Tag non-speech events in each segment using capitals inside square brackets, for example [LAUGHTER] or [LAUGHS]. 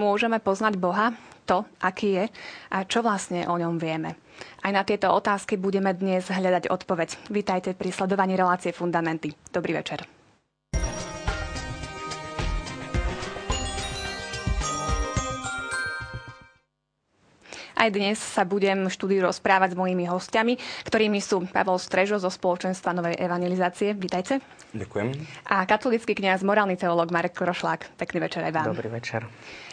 môžeme poznať Boha, to, aký je a čo vlastne o ňom vieme. Aj na tieto otázky budeme dnes hľadať odpoveď. Vítajte pri sledovaní relácie Fundamenty. Dobrý večer. Aj dnes sa budem v štúdiu rozprávať s mojimi hostiami, ktorými sú Pavel Strežo zo spoločenstva Novej evangelizácie. Vítajte. Ďakujem. A katolický kňaz, morálny teológ Marek Krošlák. Pekný večer aj vám. Dobrý večer.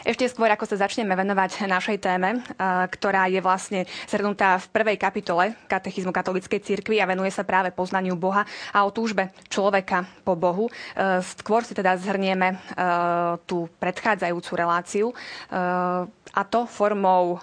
Ešte skôr, ako sa začneme venovať našej téme, ktorá je vlastne zhrnutá v prvej kapitole katechizmu katolíckej cirkvi a venuje sa práve poznaniu Boha a o túžbe človeka po Bohu. Skôr si teda zhrnieme tú predchádzajúcu reláciu a to formou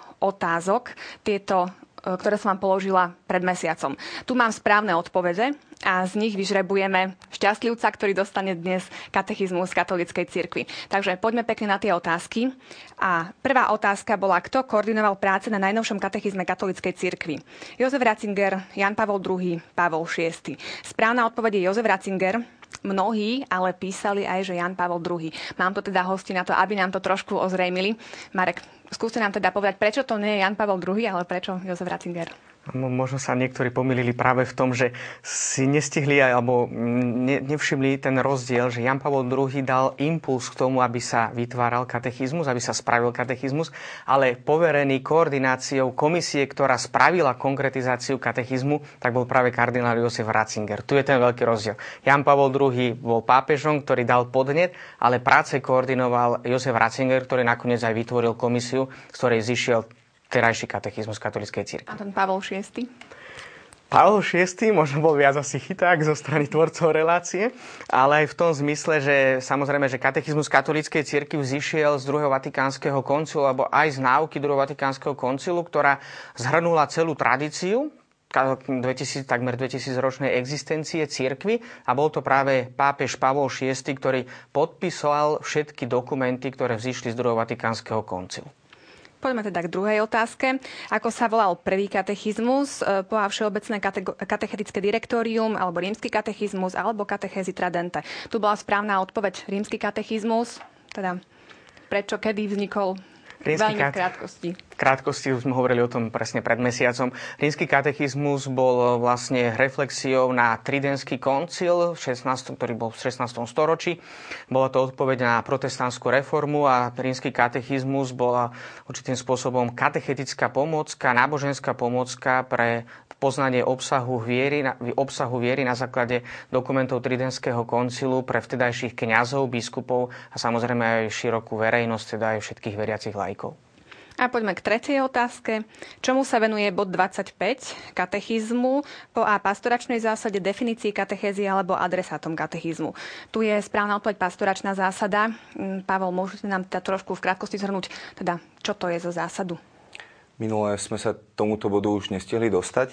otázok. Tieto ktoré som vám položila pred mesiacom. Tu mám správne odpovede a z nich vyžrebujeme šťastlivca, ktorý dostane dnes katechizmus katolíckej cirkvi. Takže poďme pekne na tie otázky. A prvá otázka bola, kto koordinoval práce na najnovšom katechizme katolíckej cirkvi. Jozef Ratzinger, Jan Pavol II, Pavol VI. Správna odpoveď je Jozef Ratzinger, Mnohí ale písali aj, že Jan Pavel II. Mám to teda hosti na to, aby nám to trošku ozrejmili. Marek, skúste nám teda povedať, prečo to nie je Jan Pavel II, ale prečo Jozef Ratzinger? Možno sa niektorí pomýlili práve v tom, že si nestihli alebo ne, nevšimli ten rozdiel, že Jan Pavel II dal impuls k tomu, aby sa vytváral katechizmus, aby sa spravil katechizmus, ale poverený koordináciou komisie, ktorá spravila konkretizáciu katechizmu, tak bol práve kardinál Josef Ratzinger. Tu je ten veľký rozdiel. Jan Pavel II bol pápežom, ktorý dal podnet, ale práce koordinoval Josef Ratzinger, ktorý nakoniec aj vytvoril komisiu, z ktorej zišiel terajší katechizmus katolíckej cirkvi. A ten Pavol VI? Pavol VI možno bol viac asi chyták zo strany tvorcov relácie, ale aj v tom zmysle, že samozrejme, že katechizmus katolíckej cirkvi vzýšiel z druhého vatikánskeho koncilu, alebo aj z náuky druhého vatikánskeho koncilu, ktorá zhrnula celú tradíciu 2000, takmer 2000 ročnej existencie cirkvy a bol to práve pápež Pavol VI, ktorý podpisoval všetky dokumenty, ktoré vzýšli z druhého vatikánskeho koncilu. Poďme teda k druhej otázke. Ako sa volal prvý katechizmus? E, Poha Všeobecné katechetické direktórium, alebo rímsky katechizmus, alebo katechézy tradente. Tu bola správna odpoveď rímsky katechizmus. Teda prečo, kedy vznikol Rímsky Veľmi v krátkosti. V krátkosti už sme hovorili o tom presne pred mesiacom. Rímsky katechizmus bol vlastne reflexiou na Tridentský koncil, 16, ktorý bol v 16. storočí. Bola to odpoveď na protestantskú reformu a rímsky katechizmus bola určitým spôsobom katechetická pomocka, náboženská pomocka pre poznanie obsahu viery, obsahu viery na základe dokumentov Tridentského koncilu pre vtedajších kňazov, biskupov a samozrejme aj širokú verejnosť, teda aj všetkých veriacich lajkov. A poďme k tretej otázke. Čomu sa venuje bod 25 katechizmu po A pastoračnej zásade, definícii katechézy alebo adresátom katechizmu? Tu je správna odpoveď pastoračná zásada. Mm, Pavel, môžete nám teda trošku v krátkosti zhrnúť, teda, čo to je za zásadu? Minulé sme sa tomuto bodu už nestihli dostať.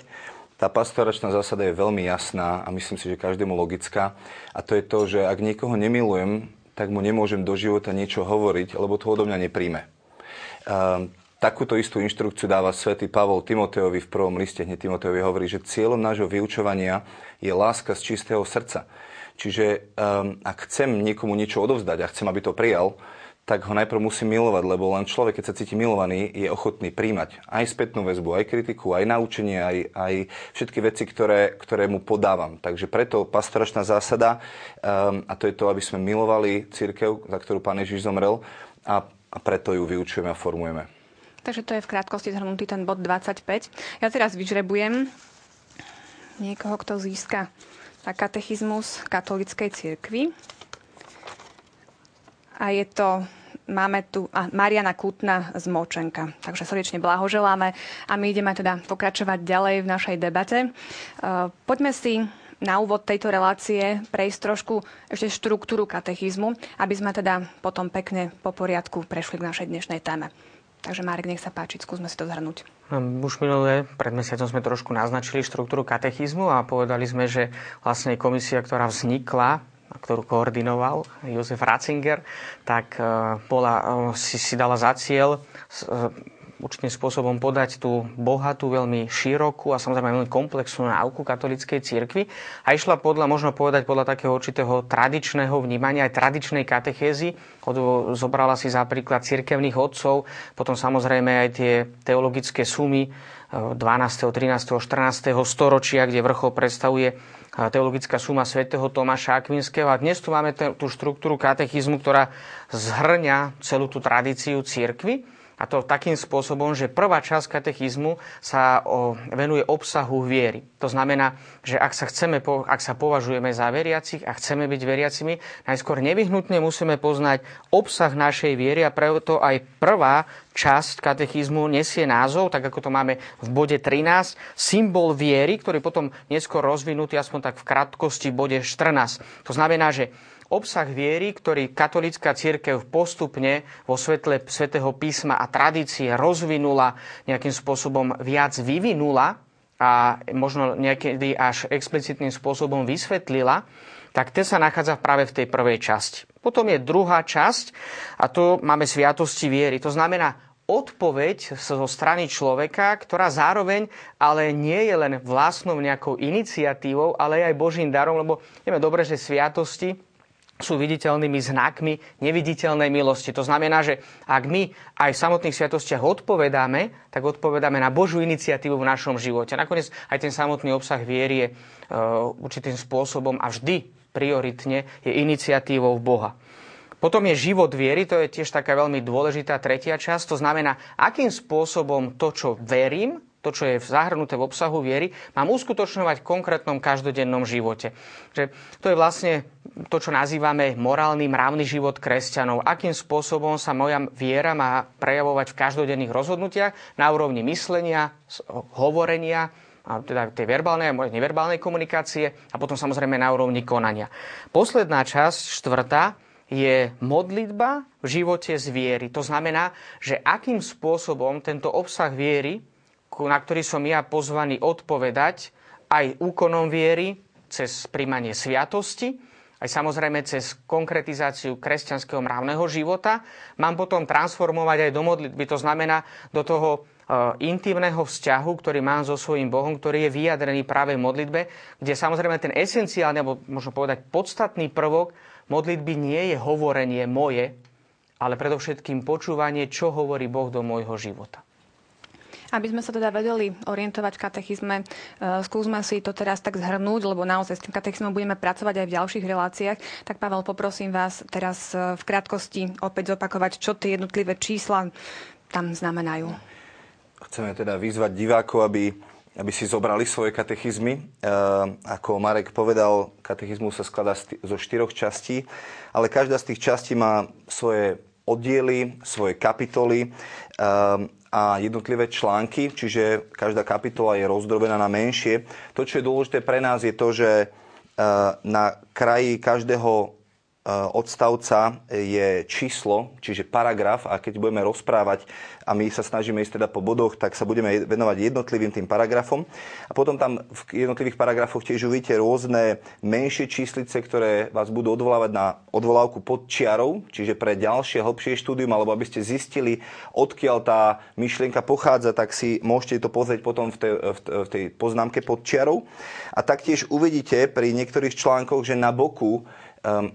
Tá pastoračná zásada je veľmi jasná a myslím si, že každému logická. A to je to, že ak niekoho nemilujem, tak mu nemôžem do života niečo hovoriť, lebo to odo mňa nepríjme. Ehm, takúto istú inštrukciu dáva svätý Pavol Timoteovi v prvom liste. Hneď Timoteovi hovorí, že cieľom nášho vyučovania je láska z čistého srdca. Čiže um, ak chcem niekomu niečo odovzdať a chcem, aby to prijal, tak ho najprv musí milovať, lebo len človek, keď sa cíti milovaný, je ochotný príjmať aj spätnú väzbu, aj kritiku, aj naučenie, aj, aj všetky veci, ktoré, ktoré mu podávam. Takže preto pastoračná zásada, um, a to je to, aby sme milovali církev, za ktorú Pán Ježiš zomrel, a, a preto ju vyučujeme a formujeme. Takže to je v krátkosti zhrnutý ten bod 25. Ja teraz vyžrebujem niekoho, kto získa katechizmus katolíckej cirkvi a je to máme tu a Mariana Kutna z Močenka. Takže srdečne blahoželáme a my ideme teda pokračovať ďalej v našej debate. E, poďme si na úvod tejto relácie prejsť trošku ešte štruktúru katechizmu, aby sme teda potom pekne po poriadku prešli k našej dnešnej téme. Takže Marek, nech sa páči, skúsme si to zhrnúť. Už minulé, pred mesiacom sme trošku naznačili štruktúru katechizmu a povedali sme, že vlastne komisia, ktorá vznikla ktorú koordinoval Josef Ratzinger, tak e, bola, e, si, si dala za cieľ e, určitým spôsobom podať tú bohatú, veľmi širokú a samozrejme veľmi komplexnú náuku katolíckej cirkvi a išla podľa, možno povedať, podľa takého určitého tradičného vnímania, aj tradičnej katechézy. Zobrala si za príklad cirkevných odcov, potom samozrejme aj tie teologické sumy 12., 13., 14. storočia, kde vrchol predstavuje teologická suma svätého Tomáša Akvinského. A dnes tu máme tú štruktúru katechizmu, ktorá zhrňa celú tú tradíciu církvy. A to takým spôsobom, že prvá časť katechizmu sa venuje obsahu viery. To znamená, že ak sa, chceme, ak sa považujeme za veriacich a chceme byť veriacimi, najskôr nevyhnutne musíme poznať obsah našej viery a preto aj prvá časť katechizmu nesie názov, tak ako to máme v bode 13, symbol viery, ktorý potom neskôr rozvinutý, aspoň tak v krátkosti v bode 14. To znamená, že obsah viery, ktorý katolická církev postupne vo svetle svätého písma a tradície rozvinula, nejakým spôsobom viac vyvinula a možno niekedy až explicitným spôsobom vysvetlila, tak ten sa nachádza práve v tej prvej časti. Potom je druhá časť a to máme sviatosti viery. To znamená odpoveď zo strany človeka, ktorá zároveň ale nie je len vlastnou nejakou iniciatívou, ale aj Božím darom, lebo vieme dobre, že sviatosti sú viditeľnými znakmi neviditeľnej milosti. To znamená, že ak my aj v samotných sviatostiach odpovedáme, tak odpovedáme na Božú iniciatívu v našom živote. Nakoniec aj ten samotný obsah viery je uh, určitým spôsobom a vždy prioritne je iniciatívou Boha. Potom je život viery, to je tiež taká veľmi dôležitá tretia časť. To znamená, akým spôsobom to, čo verím, to, čo je zahrnuté v obsahu viery, mám uskutočňovať v konkrétnom každodennom živote. Že to je vlastne to, čo nazývame morálny, mravný život kresťanov. Akým spôsobom sa moja viera má prejavovať v každodenných rozhodnutiach na úrovni myslenia, hovorenia, a teda tej verbálnej a neverbálnej komunikácie a potom samozrejme na úrovni konania. Posledná časť, štvrtá, je modlitba v živote z viery. To znamená, že akým spôsobom tento obsah viery na ktorý som ja pozvaný odpovedať aj úkonom viery cez príjmanie sviatosti, aj samozrejme cez konkretizáciu kresťanského mravného života, mám potom transformovať aj do modlitby. To znamená do toho e, intimného vzťahu, ktorý mám so svojím Bohom, ktorý je vyjadrený práve v modlitbe, kde samozrejme ten esenciálny, alebo možno povedať podstatný prvok modlitby nie je hovorenie moje, ale predovšetkým počúvanie, čo hovorí Boh do môjho života. Aby sme sa teda vedeli orientovať v katechizme, e, skúsme si to teraz tak zhrnúť, lebo naozaj s tým katechizmom budeme pracovať aj v ďalších reláciách. Tak Pavel, poprosím vás teraz e, v krátkosti opäť zopakovať, čo tie jednotlivé čísla tam znamenajú. Chceme teda vyzvať divákov, aby, aby si zobrali svoje katechizmy. E, ako Marek povedal, katechizmus sa skladá zo štyroch častí, ale každá z tých častí má svoje oddiely, svoje kapitoly. E, a jednotlivé články, čiže každá kapitola je rozdrobená na menšie. To, čo je dôležité pre nás, je to, že e, na kraji každého Eh, odstavca je číslo, čiže paragraf a keď budeme rozprávať a my sa snažíme ísť teda po bodoch, tak sa budeme venovať jednotlivým tým paragrafom. A potom tam v jednotlivých paragrafoch tiež uvidíte rôzne menšie číslice, ktoré vás budú odvolávať na odvolávku pod čiarou, čiže pre ďalšie hlbšie štúdium, alebo aby ste zistili, odkiaľ tá myšlienka pochádza, tak si môžete to pozrieť potom v tej, v tej poznámke pod čiarou. A taktiež uvidíte pri niektorých článkoch, že na boku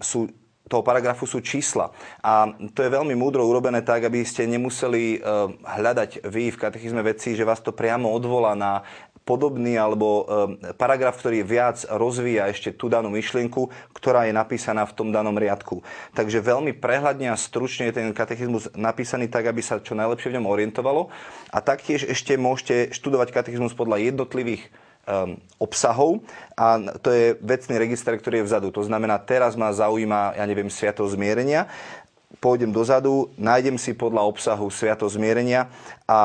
sú toho paragrafu sú čísla. A to je veľmi múdro urobené tak, aby ste nemuseli uh, hľadať vy v katechizme veci, že vás to priamo odvolá na podobný alebo e, paragraf, ktorý viac rozvíja ešte tú danú myšlienku, ktorá je napísaná v tom danom riadku. Takže veľmi prehľadne a stručne je ten katechizmus napísaný tak, aby sa čo najlepšie v ňom orientovalo. A taktiež ešte môžete študovať katechizmus podľa jednotlivých obsahov a to je vecný register, ktorý je vzadu. To znamená, teraz ma zaujíma, ja neviem, sviatosť zmierenia, pôjdem dozadu, nájdem si podľa obsahu sviatosť zmierenia a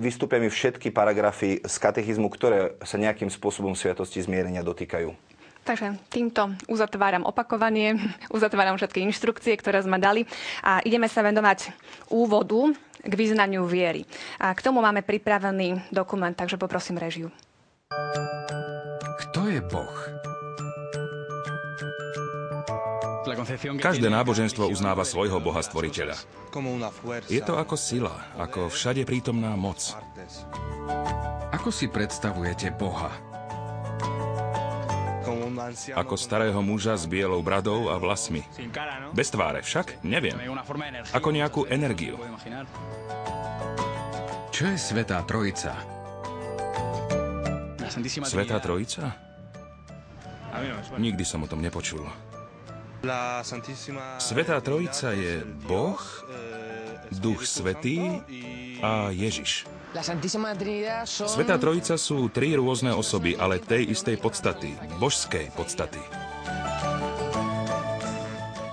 vystúpia mi všetky paragrafy z katechizmu, ktoré sa nejakým spôsobom sviatosti zmierenia dotýkajú. Takže týmto uzatváram opakovanie, [LAUGHS] uzatváram všetky inštrukcie, ktoré sme dali a ideme sa venovať úvodu k vyznaniu viery. A k tomu máme pripravený dokument, takže poprosím režiu. Kto je Boh? Každé náboženstvo uznáva svojho Boha stvoriteľa. Je to ako sila, ako všade prítomná moc. Ako si predstavujete Boha? Ako starého muža s bielou bradou a vlasmi. Bez tváre však? Neviem. Ako nejakú energiu. Čo je Svetá Trojica? Svetá Trojica? Nikdy som o tom nepočul. Svetá Trojica je Boh, Duch Svetý a Ježiš. Svetá Trojica sú tri rôzne osoby, ale tej istej podstaty, božskej podstaty.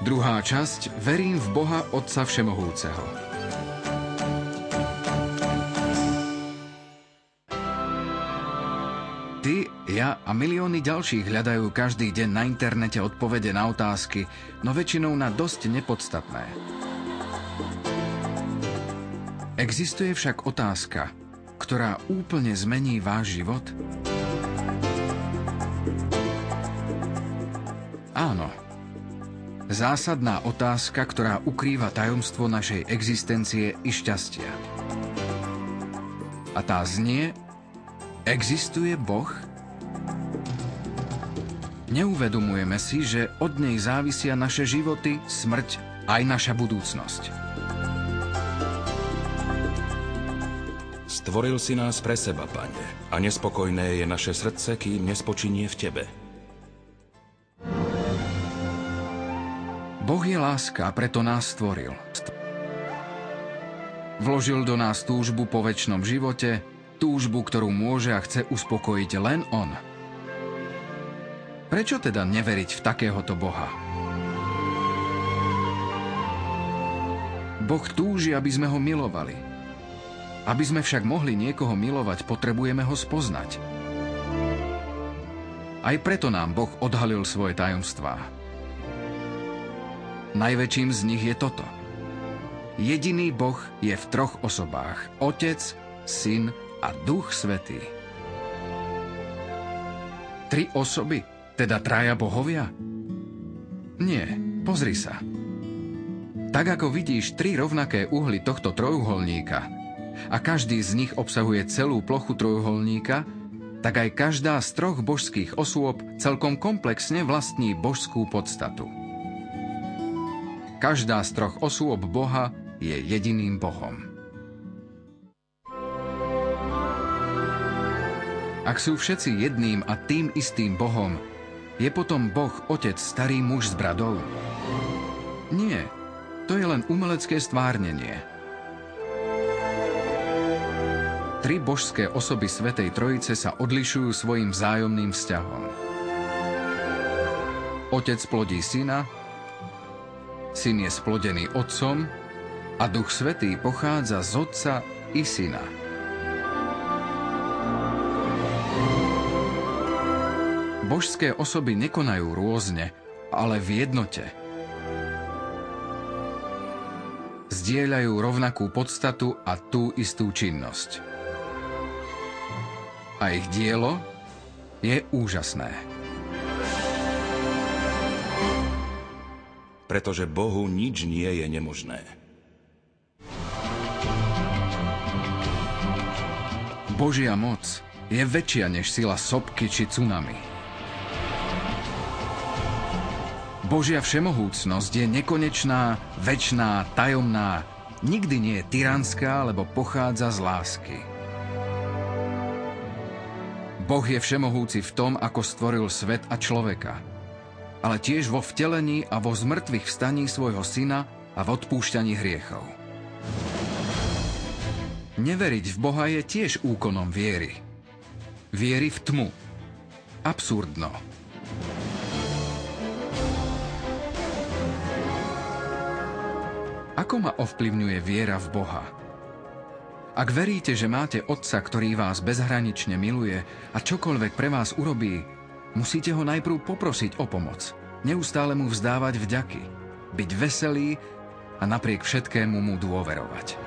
Druhá časť. Verím v Boha Otca Všemohúceho. Ja a milióny ďalších hľadajú každý deň na internete odpovede na otázky, no väčšinou na dosť nepodstatné. Existuje však otázka, ktorá úplne zmení váš život? Áno. Zásadná otázka, ktorá ukrýva tajomstvo našej existencie i šťastia. A tá znie, existuje Boh? Neuvedomujeme si, že od nej závisia naše životy, smrť aj naša budúcnosť. Stvoril si nás pre seba, Pane, a nespokojné je naše srdce, kým nespočinie v Tebe. Boh je láska, preto nás stvoril. Vložil do nás túžbu po väčšnom živote, túžbu, ktorú môže a chce uspokojiť len On. Prečo teda neveriť v takéhoto Boha? Boh túži, aby sme ho milovali – aby sme však mohli niekoho milovať, potrebujeme ho spoznať. Aj preto nám Boh odhalil svoje tajomstvá. Najväčším z nich je toto. Jediný Boh je v troch osobách. Otec, Syn a Duch Svetý. Tri osoby? Teda traja bohovia? Nie, pozri sa. Tak ako vidíš tri rovnaké uhly tohto trojuholníka, a každý z nich obsahuje celú plochu trojuholníka, tak aj každá z troch božských osôb celkom komplexne vlastní božskú podstatu. Každá z troch osôb Boha je jediným Bohom. Ak sú všetci jedným a tým istým Bohom, je potom Boh Otec starý muž s bradou? Nie, to je len umelecké stvárnenie – Tri božské osoby Svetej Trojice sa odlišujú svojim vzájomným vzťahom. Otec plodí syna, syn je splodený otcom a Duch Svetý pochádza z otca i syna. Božské osoby nekonajú rôzne, ale v jednote. Zdieľajú rovnakú podstatu a tú istú činnosť a ich dielo je úžasné. Pretože Bohu nič nie je nemožné. Božia moc je väčšia než sila sopky či tsunami. Božia všemohúcnosť je nekonečná, väčná, tajomná, nikdy nie je tyranská, lebo pochádza z lásky. Boh je všemohúci v tom, ako stvoril svet a človeka, ale tiež vo vtelení a vo zmrtvých vstaní svojho syna a v odpúšťaní hriechov. Neveriť v Boha je tiež úkonom viery. Viery v tmu. Absurdno. Ako ma ovplyvňuje viera v Boha? Ak veríte, že máte Otca, ktorý vás bezhranične miluje a čokoľvek pre vás urobí, musíte ho najprv poprosiť o pomoc. Neustále mu vzdávať vďaky, byť veselý a napriek všetkému mu dôverovať.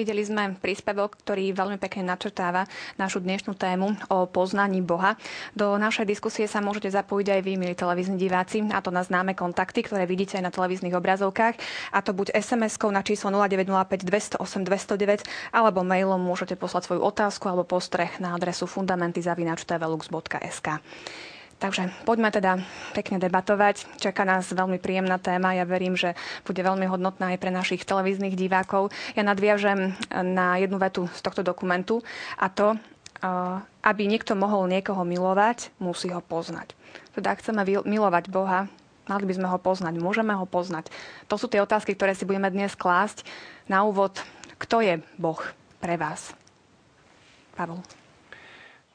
Videli sme príspevok, ktorý veľmi pekne načrtáva našu dnešnú tému o poznaní Boha. Do našej diskusie sa môžete zapojiť aj vy, milí televízni diváci, a to na známe kontakty, ktoré vidíte aj na televíznych obrazovkách. A to buď SMS-kou na číslo 0905 208 209 alebo mailom môžete poslať svoju otázku alebo postreh na adresu fundamenty.tvlux.sk. Takže poďme teda pekne debatovať. Čaká nás veľmi príjemná téma. Ja verím, že bude veľmi hodnotná aj pre našich televíznych divákov. Ja nadviažem na jednu vetu z tohto dokumentu a to, aby niekto mohol niekoho milovať, musí ho poznať. Teda ak chceme milovať Boha, mali by sme ho poznať, môžeme ho poznať. To sú tie otázky, ktoré si budeme dnes klásť. Na úvod, kto je Boh pre vás? Pavel.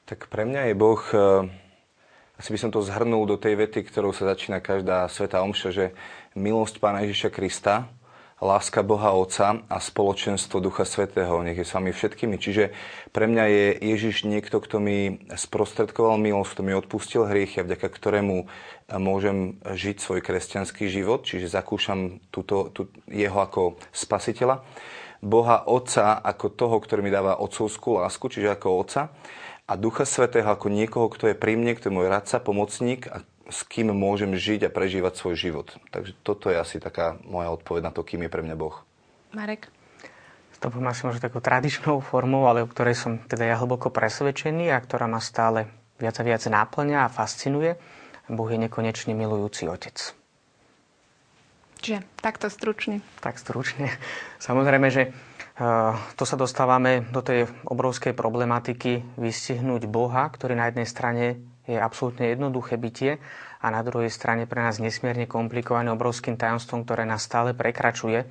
Tak pre mňa je Boh asi by som to zhrnul do tej vety, ktorou sa začína každá sveta omša, že milosť Pána Ježiša Krista, láska Boha Otca a spoločenstvo Ducha Svetého. Nech je s vami všetkými. Čiže pre mňa je Ježiš niekto, kto mi sprostredkoval milosť, kto mi odpustil hriechy vďaka ktorému môžem žiť svoj kresťanský život, čiže zakúšam túto, tú, jeho ako spasiteľa. Boha Otca ako toho, ktorý mi dáva otcovskú lásku, čiže ako Otca a Ducha Svetého ako niekoho, kto je pri mne, kto je môj radca, pomocník a s kým môžem žiť a prežívať svoj život. Takže toto je asi taká moja odpoveď na to, kým je pre mňa Boh. Marek? To poviem asi možno takou tradičnou formou, ale o ktorej som teda ja hlboko presvedčený a ktorá ma stále viac a viac náplňa a fascinuje. Boh je nekonečne milujúci otec. Čiže takto stručne. Tak stručne. Samozrejme, že to sa dostávame do tej obrovskej problematiky vystihnúť Boha, ktorý na jednej strane je absolútne jednoduché bytie a na druhej strane pre nás nesmierne komplikovaný obrovským tajomstvom, ktoré nás stále prekračuje,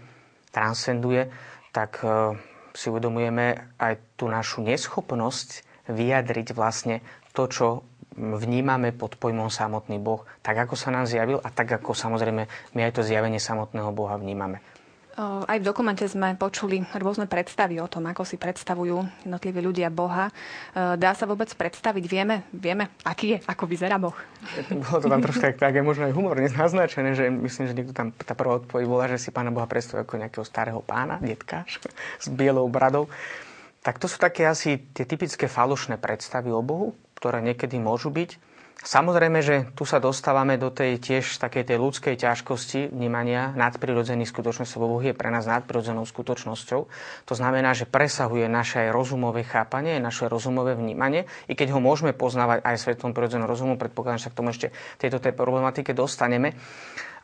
transcenduje, tak e, si uvedomujeme aj tú našu neschopnosť vyjadriť vlastne to, čo vnímame pod pojmom samotný Boh, tak ako sa nám zjavil a tak ako samozrejme my aj to zjavenie samotného Boha vnímame. Aj v dokumente sme počuli rôzne predstavy o tom, ako si predstavujú jednotliví ľudia Boha. Dá sa vôbec predstaviť? Vieme, vieme aký je, ako vyzerá Boh? Bolo to tam troška tak, je možno aj humorne naznačené, že myslím, že niekto tam, tá prvá odpoveď bola, že si pána Boha predstavuje ako nejakého starého pána, detka [LAUGHS] s bielou bradou. Tak to sú také asi tie typické falošné predstavy o Bohu, ktoré niekedy môžu byť. Samozrejme, že tu sa dostávame do tej tiež takej tej ľudskej ťažkosti vnímania nadprirodzených skutočností, lebo Boh je pre nás nadprirodzenou skutočnosťou. To znamená, že presahuje naše aj rozumové chápanie, naše rozumové vnímanie, i keď ho môžeme poznávať aj svetlom prirodzeného rozumu, predpokladám, že sa k tomu ešte tejto tej problematike dostaneme.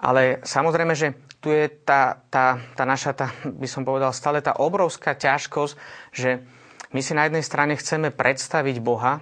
Ale samozrejme, že tu je tá, tá, tá naša, tá, by som povedal, stále tá obrovská ťažkosť, že my si na jednej strane chceme predstaviť Boha,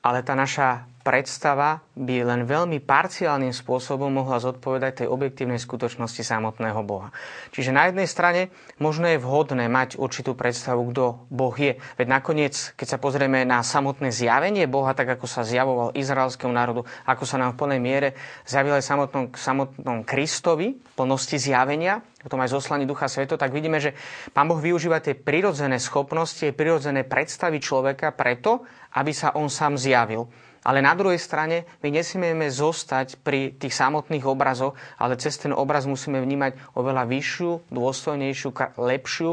ale tá naša predstava by len veľmi parciálnym spôsobom mohla zodpovedať tej objektívnej skutočnosti samotného Boha. Čiže na jednej strane možno je vhodné mať určitú predstavu, kto Boh je. Veď nakoniec, keď sa pozrieme na samotné zjavenie Boha, tak ako sa zjavoval izraelskému národu, ako sa nám v plnej miere zjavil aj samotnom, samotnom Kristovi, plnosti zjavenia, potom aj zoslaní Ducha Sveto, tak vidíme, že Pán Boh využíva tie prirodzené schopnosti, prirodzené predstavy človeka preto, aby sa on sám zjavil. Ale na druhej strane my nesmieme zostať pri tých samotných obrazoch, ale cez ten obraz musíme vnímať oveľa vyššiu, dôstojnejšiu, lepšiu,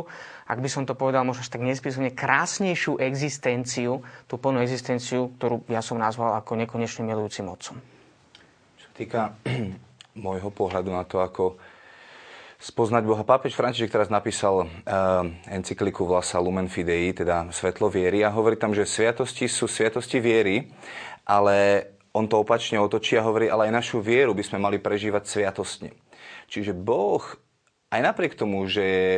ak by som to povedal možno tak nespísomne, krásnejšiu existenciu, tú plnú existenciu, ktorú ja som nazval ako nekonečne milujúcim otcom. Čo týka [CLEARS THROAT] môjho pohľadu na to, ako spoznať Boha. Pápež František teraz napísal uh, encykliku Vlasa Lumen Fidei, teda Svetlo viery a hovorí tam, že sviatosti sú sviatosti viery, ale on to opačne otočí a hovorí, ale aj našu vieru by sme mali prežívať sviatostne. Čiže Boh, aj napriek tomu, že je,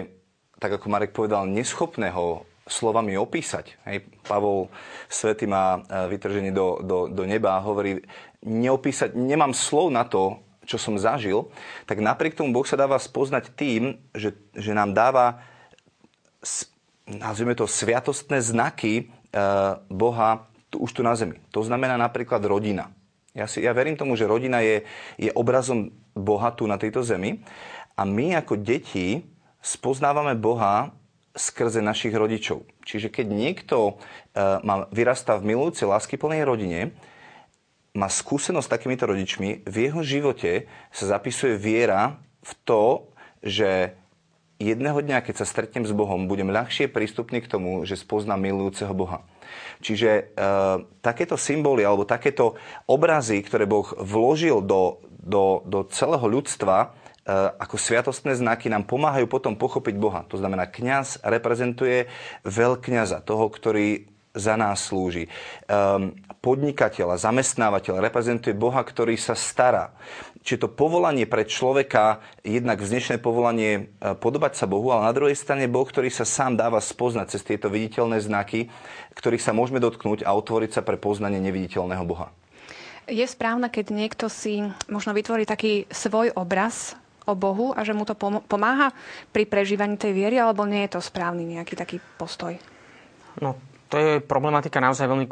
tak ako Marek povedal, neschopné ho slovami opísať. Hej, Pavol Svety má e, vytržený do, do, do neba a hovorí, neopísať, nemám slov na to, čo som zažil, tak napriek tomu Boh sa dáva spoznať tým, že, že nám dáva, nazvime to, sviatostné znaky e, Boha už tu na zemi. To znamená napríklad rodina. Ja, si, ja verím tomu, že rodina je, je obrazom Boha tu na tejto zemi a my ako deti spoznávame Boha skrze našich rodičov. Čiže keď niekto e, má, vyrastá v milujúcej lásky plnej rodine, má skúsenosť s takýmito rodičmi, v jeho živote sa zapisuje viera v to, že jedného dňa, keď sa stretnem s Bohom, budem ľahšie prístupný k tomu, že spoznám milujúceho Boha. Čiže e, takéto symboly alebo takéto obrazy, ktoré Boh vložil do, do, do celého ľudstva, e, ako sviatostné znaky nám pomáhajú potom pochopiť Boha. To znamená, kňaz reprezentuje veľkňaza, toho, ktorý za nás slúži. Um, podnikateľ a zamestnávateľ reprezentuje Boha, ktorý sa stará. Čiže to povolanie pre človeka, jednak vznešné povolanie e, podobať sa Bohu, ale na druhej strane Boh, ktorý sa sám dáva spoznať cez tieto viditeľné znaky, ktorých sa môžeme dotknúť a otvoriť sa pre poznanie neviditeľného Boha. Je správne, keď niekto si možno vytvorí taký svoj obraz o Bohu a že mu to pomáha pri prežívaní tej viery, alebo nie je to správny nejaký taký postoj? No, to je problematika naozaj veľmi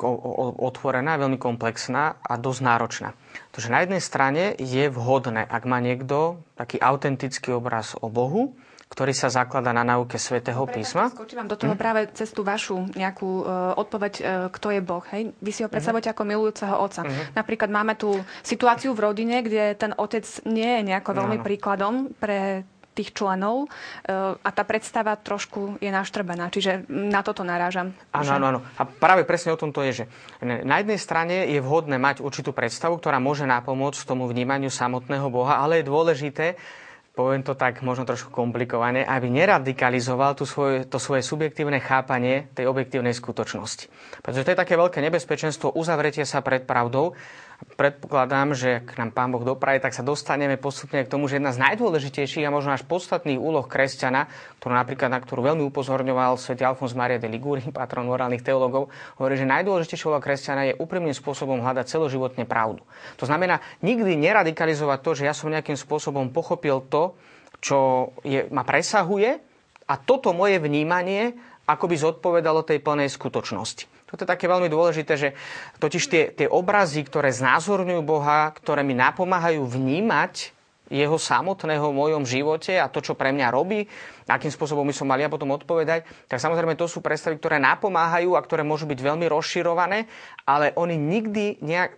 otvorená, veľmi komplexná a dosť náročná. Takže na jednej strane je vhodné, ak má niekto taký autentický obraz o Bohu, ktorý sa zaklada na náuke svätého písma. Skočím vám do toho hm? práve cez tú vašu nejakú uh, odpoveď, uh, kto je Boh. Hej? Vy si ho predstavujete hm? ako milujúceho otca. Hm? Napríklad máme tu situáciu v rodine, kde ten otec nie je nejako veľmi no, no. príkladom pre tých členov e, a tá predstava trošku je naštrbená. Čiže na toto narážam. Áno, áno, áno. A práve presne o tom to je, že na jednej strane je vhodné mať určitú predstavu, ktorá môže napomôcť tomu vnímaniu samotného Boha, ale je dôležité, poviem to tak možno trošku komplikované, aby neradikalizoval tú svoje, to svoje subjektívne chápanie tej objektívnej skutočnosti. Pretože to je také veľké nebezpečenstvo uzavretie sa pred pravdou predpokladám, že ak nám Pán Boh dopraje, tak sa dostaneme postupne k tomu, že jedna z najdôležitejších a možno až podstatných úloh kresťana, ktorú napríklad, na ktorú veľmi upozorňoval svätý Alfons Maria de Liguri, [LAUGHS] patron morálnych teológov, hovorí, že najdôležitejšia úloha kresťana je úprimným spôsobom hľadať celoživotne pravdu. To znamená nikdy neradikalizovať to, že ja som nejakým spôsobom pochopil to, čo je, ma presahuje a toto moje vnímanie akoby zodpovedalo tej plnej skutočnosti. Toto je také veľmi dôležité, že totiž tie, tie obrazy, ktoré znázorňujú Boha, ktoré mi napomáhajú vnímať jeho samotného v mojom živote a to, čo pre mňa robí, akým spôsobom by som mal ja potom odpovedať, tak samozrejme to sú predstavy, ktoré napomáhajú a ktoré môžu byť veľmi rozširované, ale oni nikdy nejak,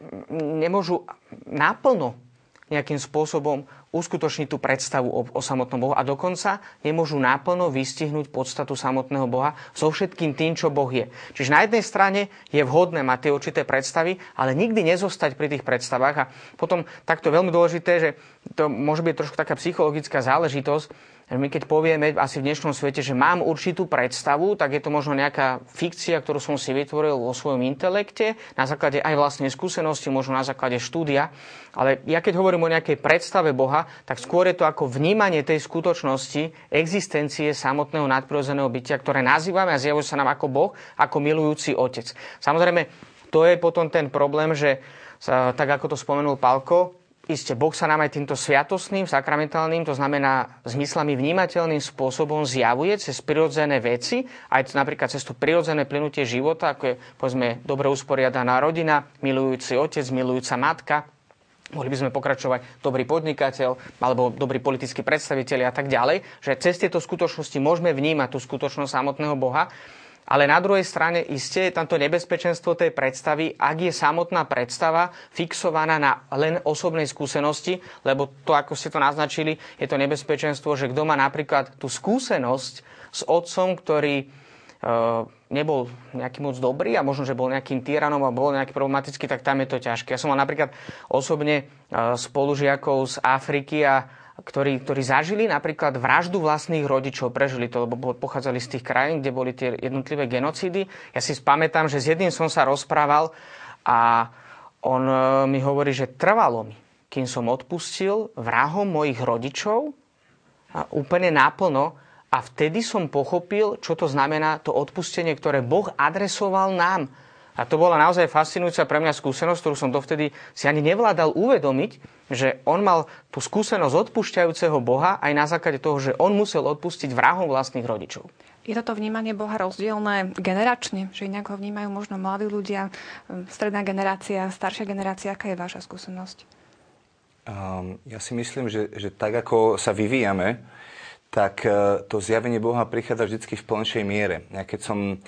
nemôžu naplno nejakým spôsobom uskutočniť tú predstavu o, o samotnom Bohu a dokonca nemôžu náplno vystihnúť podstatu samotného Boha so všetkým tým, čo Boh je. Čiže na jednej strane je vhodné mať tie určité predstavy, ale nikdy nezostať pri tých predstavách. A potom takto veľmi dôležité, že to môže byť trošku taká psychologická záležitosť, my keď povieme asi v dnešnom svete, že mám určitú predstavu, tak je to možno nejaká fikcia, ktorú som si vytvoril vo svojom intelekte, na základe aj vlastnej skúsenosti, možno na základe štúdia. Ale ja keď hovorím o nejakej predstave Boha, tak skôr je to ako vnímanie tej skutočnosti, existencie samotného nadprirodzeného bytia, ktoré nazývame a zjavuje sa nám ako Boh, ako milujúci Otec. Samozrejme, to je potom ten problém, že tak ako to spomenul Palko, Isté, Boh sa nám aj týmto sviatostným, sakramentálnym, to znamená zmyslami vnímateľným spôsobom zjavuje cez prirodzené veci, aj napríklad cez to prirodzené plynutie života, ako je povedzme dobre usporiadaná rodina, milujúci otec, milujúca matka, mohli by sme pokračovať dobrý podnikateľ alebo dobrý politický predstaviteľ a tak ďalej, že cez tieto skutočnosti môžeme vnímať tú skutočnosť samotného Boha. Ale na druhej strane iste je tamto nebezpečenstvo tej predstavy, ak je samotná predstava fixovaná na len osobnej skúsenosti, lebo to, ako ste to naznačili, je to nebezpečenstvo, že kto má napríklad tú skúsenosť s otcom, ktorý e, nebol nejaký moc dobrý a možno, že bol nejakým tyranom a bol nejaký problematický, tak tam je to ťažké. Ja som mal napríklad osobne e, spolužiakov z Afriky a ktorí, ktorí zažili napríklad vraždu vlastných rodičov, prežili to, lebo pochádzali z tých krajín, kde boli tie jednotlivé genocídy. Ja si spamätám, že s jedným som sa rozprával a on e, mi hovorí, že trvalo mi, kým som odpustil vrahom mojich rodičov a úplne náplno a vtedy som pochopil, čo to znamená to odpustenie, ktoré Boh adresoval nám. A to bola naozaj fascinujúca pre mňa skúsenosť, ktorú som dovtedy si ani nevládal uvedomiť, že on mal tú skúsenosť odpúšťajúceho Boha aj na základe toho, že on musel odpustiť vrahom vlastných rodičov. Je toto vnímanie Boha rozdielne generačne? Že inak ho vnímajú možno mladí ľudia, stredná generácia, staršia generácia? Aká je vaša skúsenosť? Um, ja si myslím, že, že tak ako sa vyvíjame, tak uh, to zjavenie Boha prichádza vždy v plnšej miere. Ja keď som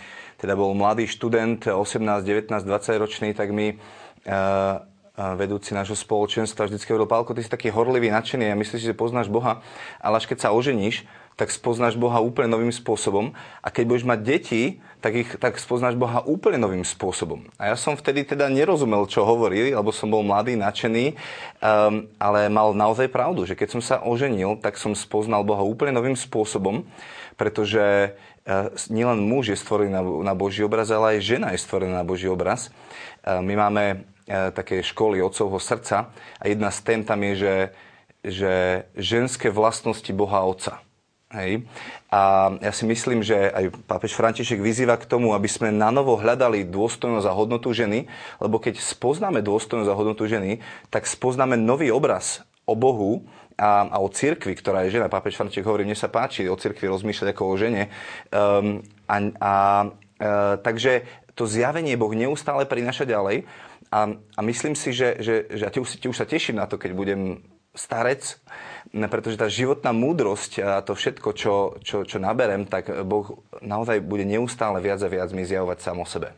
teda bol mladý študent, 18, 19, 20 ročný, tak mi uh, vedúci nášho spoločenstva vždycky hovoril, Pálko, ty si taký horlivý, nadšený, ja myslíš, že poznáš Boha, ale až keď sa oženíš, tak spoznáš Boha úplne novým spôsobom. A keď budeš mať deti, tak, ich, tak spoznáš Boha úplne novým spôsobom. A ja som vtedy teda nerozumel, čo hovorili, lebo som bol mladý, nadšený, um, ale mal naozaj pravdu, že keď som sa oženil, tak som spoznal Boha úplne novým spôsobom, pretože nielen muž je stvorený na, na Boží obraz, ale aj žena je stvorená na Boží obraz. My máme uh, také školy Otcovho srdca a jedna z tém tam je, že, že ženské vlastnosti Boha Otca. Hej. A ja si myslím, že aj pápež František vyzýva k tomu, aby sme na novo hľadali dôstojnosť a hodnotu ženy, lebo keď spoznáme dôstojnosť a hodnotu ženy, tak spoznáme nový obraz o Bohu a, a o cirkvi, ktorá je žena. Pápež František hovorí, mne sa páči o cirkvi rozmýšľať ako o žene. Um, a, a, e, takže to zjavenie Boh neustále prináša ďalej. A, a myslím si, že, že, že ja ti už, ti už sa teším na to, keď budem starec, pretože tá životná múdrosť a to všetko, čo, čo, čo naberem, tak Boh naozaj bude neustále viac a viac mi zjavovať sám sebe.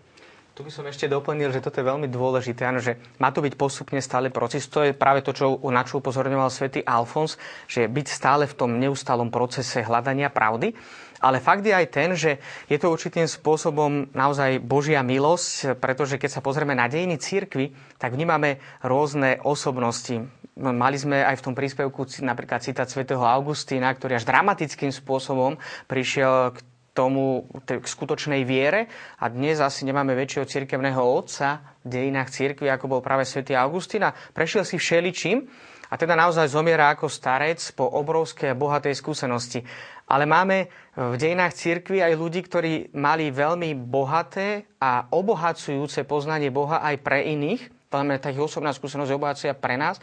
Tu by som ešte doplnil, že toto je veľmi dôležité, áno, že má to byť postupne stále proces. To je práve to, čo, na čo upozorňoval svätý Alfons, že byť stále v tom neustálom procese hľadania pravdy. Ale fakt je aj ten, že je to určitým spôsobom naozaj Božia milosť, pretože keď sa pozrieme na dejiny církvy, tak vnímame rôzne osobnosti. Mali sme aj v tom príspevku napríklad citát svätého Augustína, ktorý až dramatickým spôsobom prišiel k tomu, k skutočnej viere. A dnes asi nemáme väčšieho cirkevného otca v dejinách cirkvi, ako bol práve svätý Augustín. A prešiel si všeličím. A teda naozaj zomiera ako starec po obrovskej a bohatej skúsenosti. Ale máme v dejinách cirkvi aj ľudí, ktorí mali veľmi bohaté a obohacujúce poznanie Boha aj pre iných, Máme tá ich osobná skúsenosť obohacia pre nás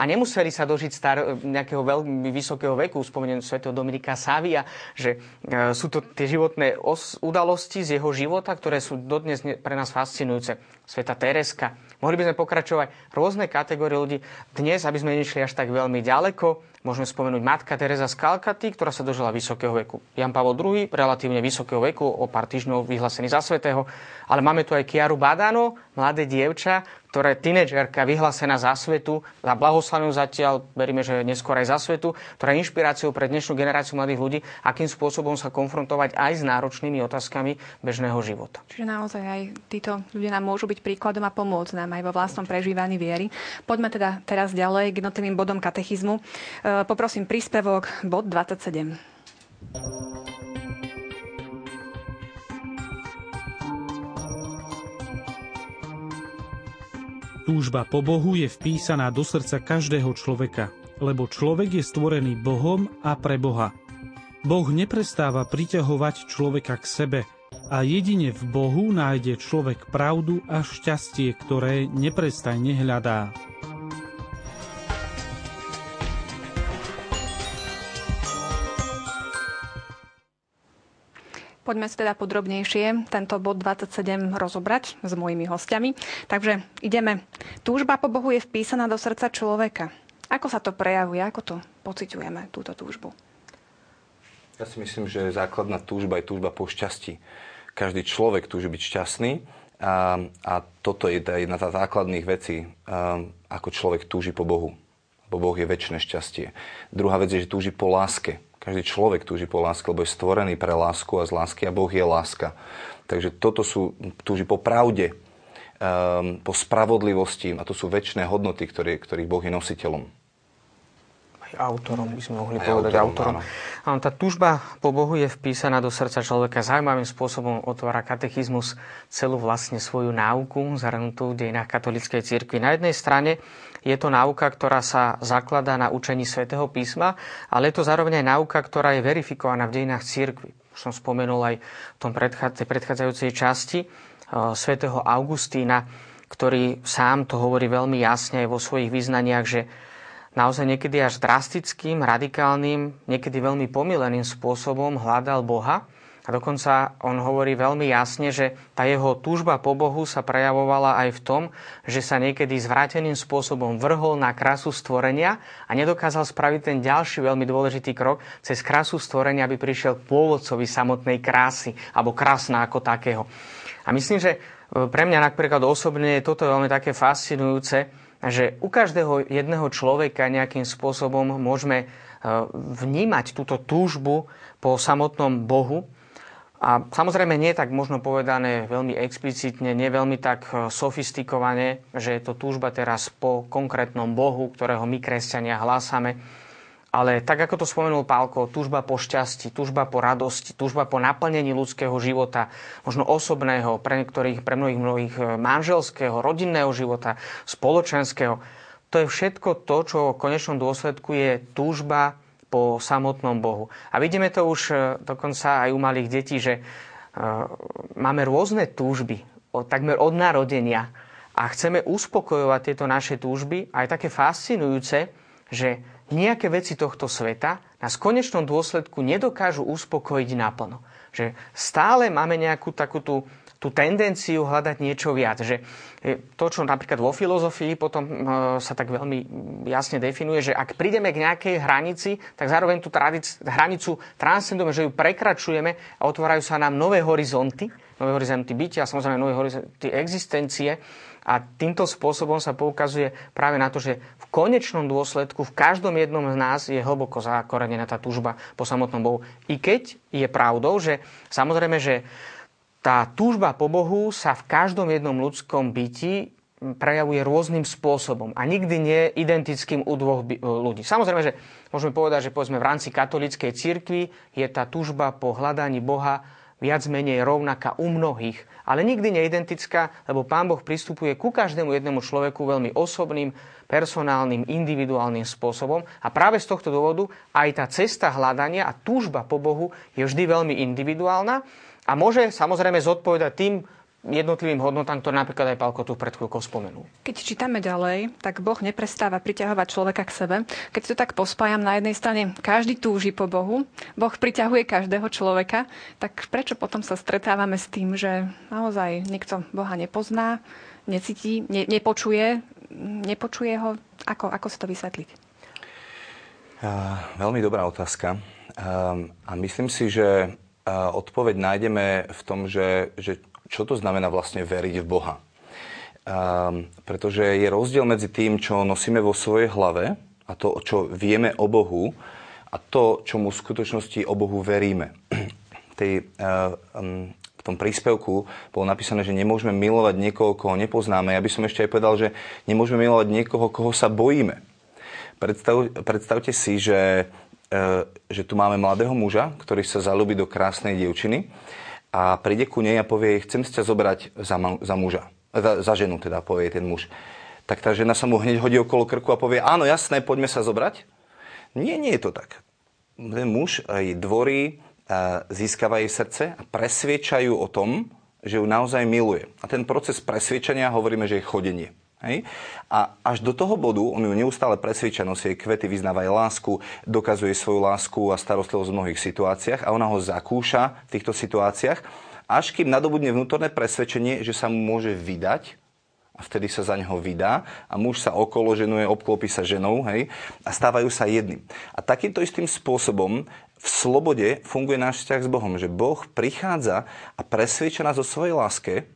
a nemuseli sa dožiť star, nejakého veľmi vysokého veku. Spomeniem svätého Dominika Savia, že e, sú to tie životné os, udalosti z jeho života, ktoré sú dodnes pre nás fascinujúce. Sveta Tereska. Mohli by sme pokračovať rôzne kategórie ľudí. Dnes, aby sme nešli až tak veľmi ďaleko, Môžeme spomenúť matka Teresa z Kalkaty, ktorá sa dožila vysokého veku. Jan Pavel II, relatívne vysokého veku, o pár týždňov vyhlásený za svetého. Ale máme tu aj Kiaru Badano, mladé dievča, ktorá je tínedžerka vyhlásená za svetu, za blahoslavnú zatiaľ, veríme, že neskôr aj za svetu, ktorá je inšpiráciou pre dnešnú generáciu mladých ľudí, akým spôsobom sa konfrontovať aj s náročnými otázkami bežného života. Čiže naozaj aj títo ľudia nám môžu byť príkladom a pomôcť nám aj vo vlastnom prežívaní viery. Poďme teda teraz ďalej k jednotlivým bodom katechizmu. E, poprosím príspevok, bod 27. Túžba po Bohu je vpísaná do srdca každého človeka, lebo človek je stvorený Bohom a pre Boha. Boh neprestáva priťahovať človeka k sebe a jedine v Bohu nájde človek pravdu a šťastie, ktoré neprestajne hľadá. Poďme si teda podrobnejšie tento bod 27 rozobrať s mojimi hostiami. Takže ideme. Túžba po Bohu je vpísaná do srdca človeka. Ako sa to prejavuje? Ako to pociťujeme, túto túžbu? Ja si myslím, že základná túžba je túžba po šťastí. Každý človek túži byť šťastný a, a toto je jedna z základných vecí, ako človek túži po Bohu. Bo Boh je väčšie šťastie. Druhá vec je, že túži po láske. Každý človek túži po láske, lebo je stvorený pre lásku a z lásky a Boh je láska. Takže toto sú, túži po pravde, um, po spravodlivosti a to sú väčšie hodnoty, ktoré, ktorých Boh je nositeľom. Autorom by sme mohli Aj povedať autorom. autorom. Tá túžba po Bohu je vpísaná do srdca človeka. Zaujímavým spôsobom otvára katechizmus celú vlastne svoju náuku, zahrnutú v dejinách katolíckej cirkvi. Na jednej strane je to náuka, ktorá sa zakladá na učení svätého písma, ale je to zároveň aj náuka, ktorá je verifikovaná v dejinách církvy. Už som spomenul aj v tom predchádzajúcej, predchádzajúcej časti e, svätého Augustína, ktorý sám to hovorí veľmi jasne aj vo svojich vyznaniach, že naozaj niekedy až drastickým, radikálnym, niekedy veľmi pomileným spôsobom hľadal Boha a dokonca on hovorí veľmi jasne, že tá jeho túžba po Bohu sa prejavovala aj v tom, že sa niekedy zvráteným spôsobom vrhol na krásu stvorenia a nedokázal spraviť ten ďalší veľmi dôležitý krok cez krásu stvorenia, aby prišiel k pôvodcovi samotnej krásy alebo krásna ako takého. A myslím, že e, pre mňa napríklad osobne je toto veľmi také fascinujúce, že u každého jedného človeka nejakým spôsobom môžeme vnímať túto túžbu po samotnom Bohu. A samozrejme nie tak možno povedané veľmi explicitne, nie veľmi tak e, sofistikovane, že je to túžba teraz po konkrétnom Bohu, ktorého my kresťania hlásame. Ale tak ako to spomenul Pálko, túžba po šťastí, túžba po radosti, túžba po naplnení ľudského života, možno osobného, pre niektorých, pre mnohých, mnohých e, manželského, rodinného života, spoločenského. To je všetko to, čo v konečnom dôsledku je túžba po samotnom Bohu. A vidíme to už e, dokonca aj u malých detí, že e, máme rôzne túžby, takmer od narodenia a chceme uspokojovať tieto naše túžby a je také fascinujúce, že nejaké veci tohto sveta nás v konečnom dôsledku nedokážu uspokojiť naplno. Že stále máme nejakú takú tú tú tendenciu hľadať niečo viac. Že to, čo napríklad vo filozofii potom e, sa tak veľmi jasne definuje, že ak prídeme k nejakej hranici, tak zároveň tú tradic, hranicu transcendujeme, že ju prekračujeme a otvárajú sa nám nové horizonty, nové horizonty bytia samozrejme nové horizonty existencie. A týmto spôsobom sa poukazuje práve na to, že v konečnom dôsledku v každom jednom z nás je hlboko zakorenená tá túžba po samotnom Bohu. I keď je pravdou, že samozrejme, že tá túžba po Bohu sa v každom jednom ľudskom byti prejavuje rôznym spôsobom a nikdy nie identickým u dvoch ľudí. Samozrejme, že môžeme povedať, že povedzme v rámci katolíckej cirkvi je tá túžba po hľadaní Boha viac menej rovnaká u mnohých, ale nikdy neidentická, lebo Pán Boh pristupuje ku každému jednému človeku veľmi osobným, personálnym, individuálnym spôsobom. A práve z tohto dôvodu aj tá cesta hľadania a túžba po Bohu je vždy veľmi individuálna a môže samozrejme zodpovedať tým jednotlivým hodnotám, ktoré napríklad aj Pálko tu pred chvíľkou spomenul. Keď čítame ďalej, tak Boh neprestáva priťahovať človeka k sebe. Keď to tak pospájam, na jednej strane každý túži po Bohu, Boh priťahuje každého človeka, tak prečo potom sa stretávame s tým, že naozaj niekto Boha nepozná, necíti, ne, nepočuje, nepočuje ho? Ako, ako sa to vysvetliť? Uh, veľmi dobrá otázka. Uh, a myslím si, že odpoveď nájdeme v tom, že, že čo to znamená vlastne veriť v Boha. Um, pretože je rozdiel medzi tým, čo nosíme vo svojej hlave a to, čo vieme o Bohu a to, čo mu v skutočnosti o Bohu veríme. [CLEARS THROAT] Tej, um, v tom príspevku bolo napísané, že nemôžeme milovať niekoho, koho nepoznáme. Ja by som ešte aj povedal, že nemôžeme milovať niekoho, koho sa bojíme. Predstav, predstavte si, že E, že tu máme mladého muža, ktorý sa zalúbi do krásnej dievčiny a príde ku nej a povie, chcem si ťa zobrať za, za muža. Za, za ženu teda, povie ten muž. Tak tá žena sa mu hneď hodí okolo krku a povie, áno, jasné, poďme sa zobrať. Nie, nie je to tak. Ten muž aj dvorí získava jej srdce a presviečajú o tom, že ju naozaj miluje. A ten proces presviečania hovoríme, že je chodenie. Hej? A až do toho bodu on ju neustále presvedčia, nosí jej kvety, vyznáva jej lásku, dokazuje svoju lásku a starostlivosť v mnohých situáciách a ona ho zakúša v týchto situáciách, až kým nadobudne vnútorné presvedčenie, že sa mu môže vydať a vtedy sa za neho vydá a muž sa okolo ženuje, obklopí sa ženou hej, a stávajú sa jedným. A takýmto istým spôsobom v slobode funguje náš vzťah s Bohom, že Boh prichádza a presvedča nás o svojej láske,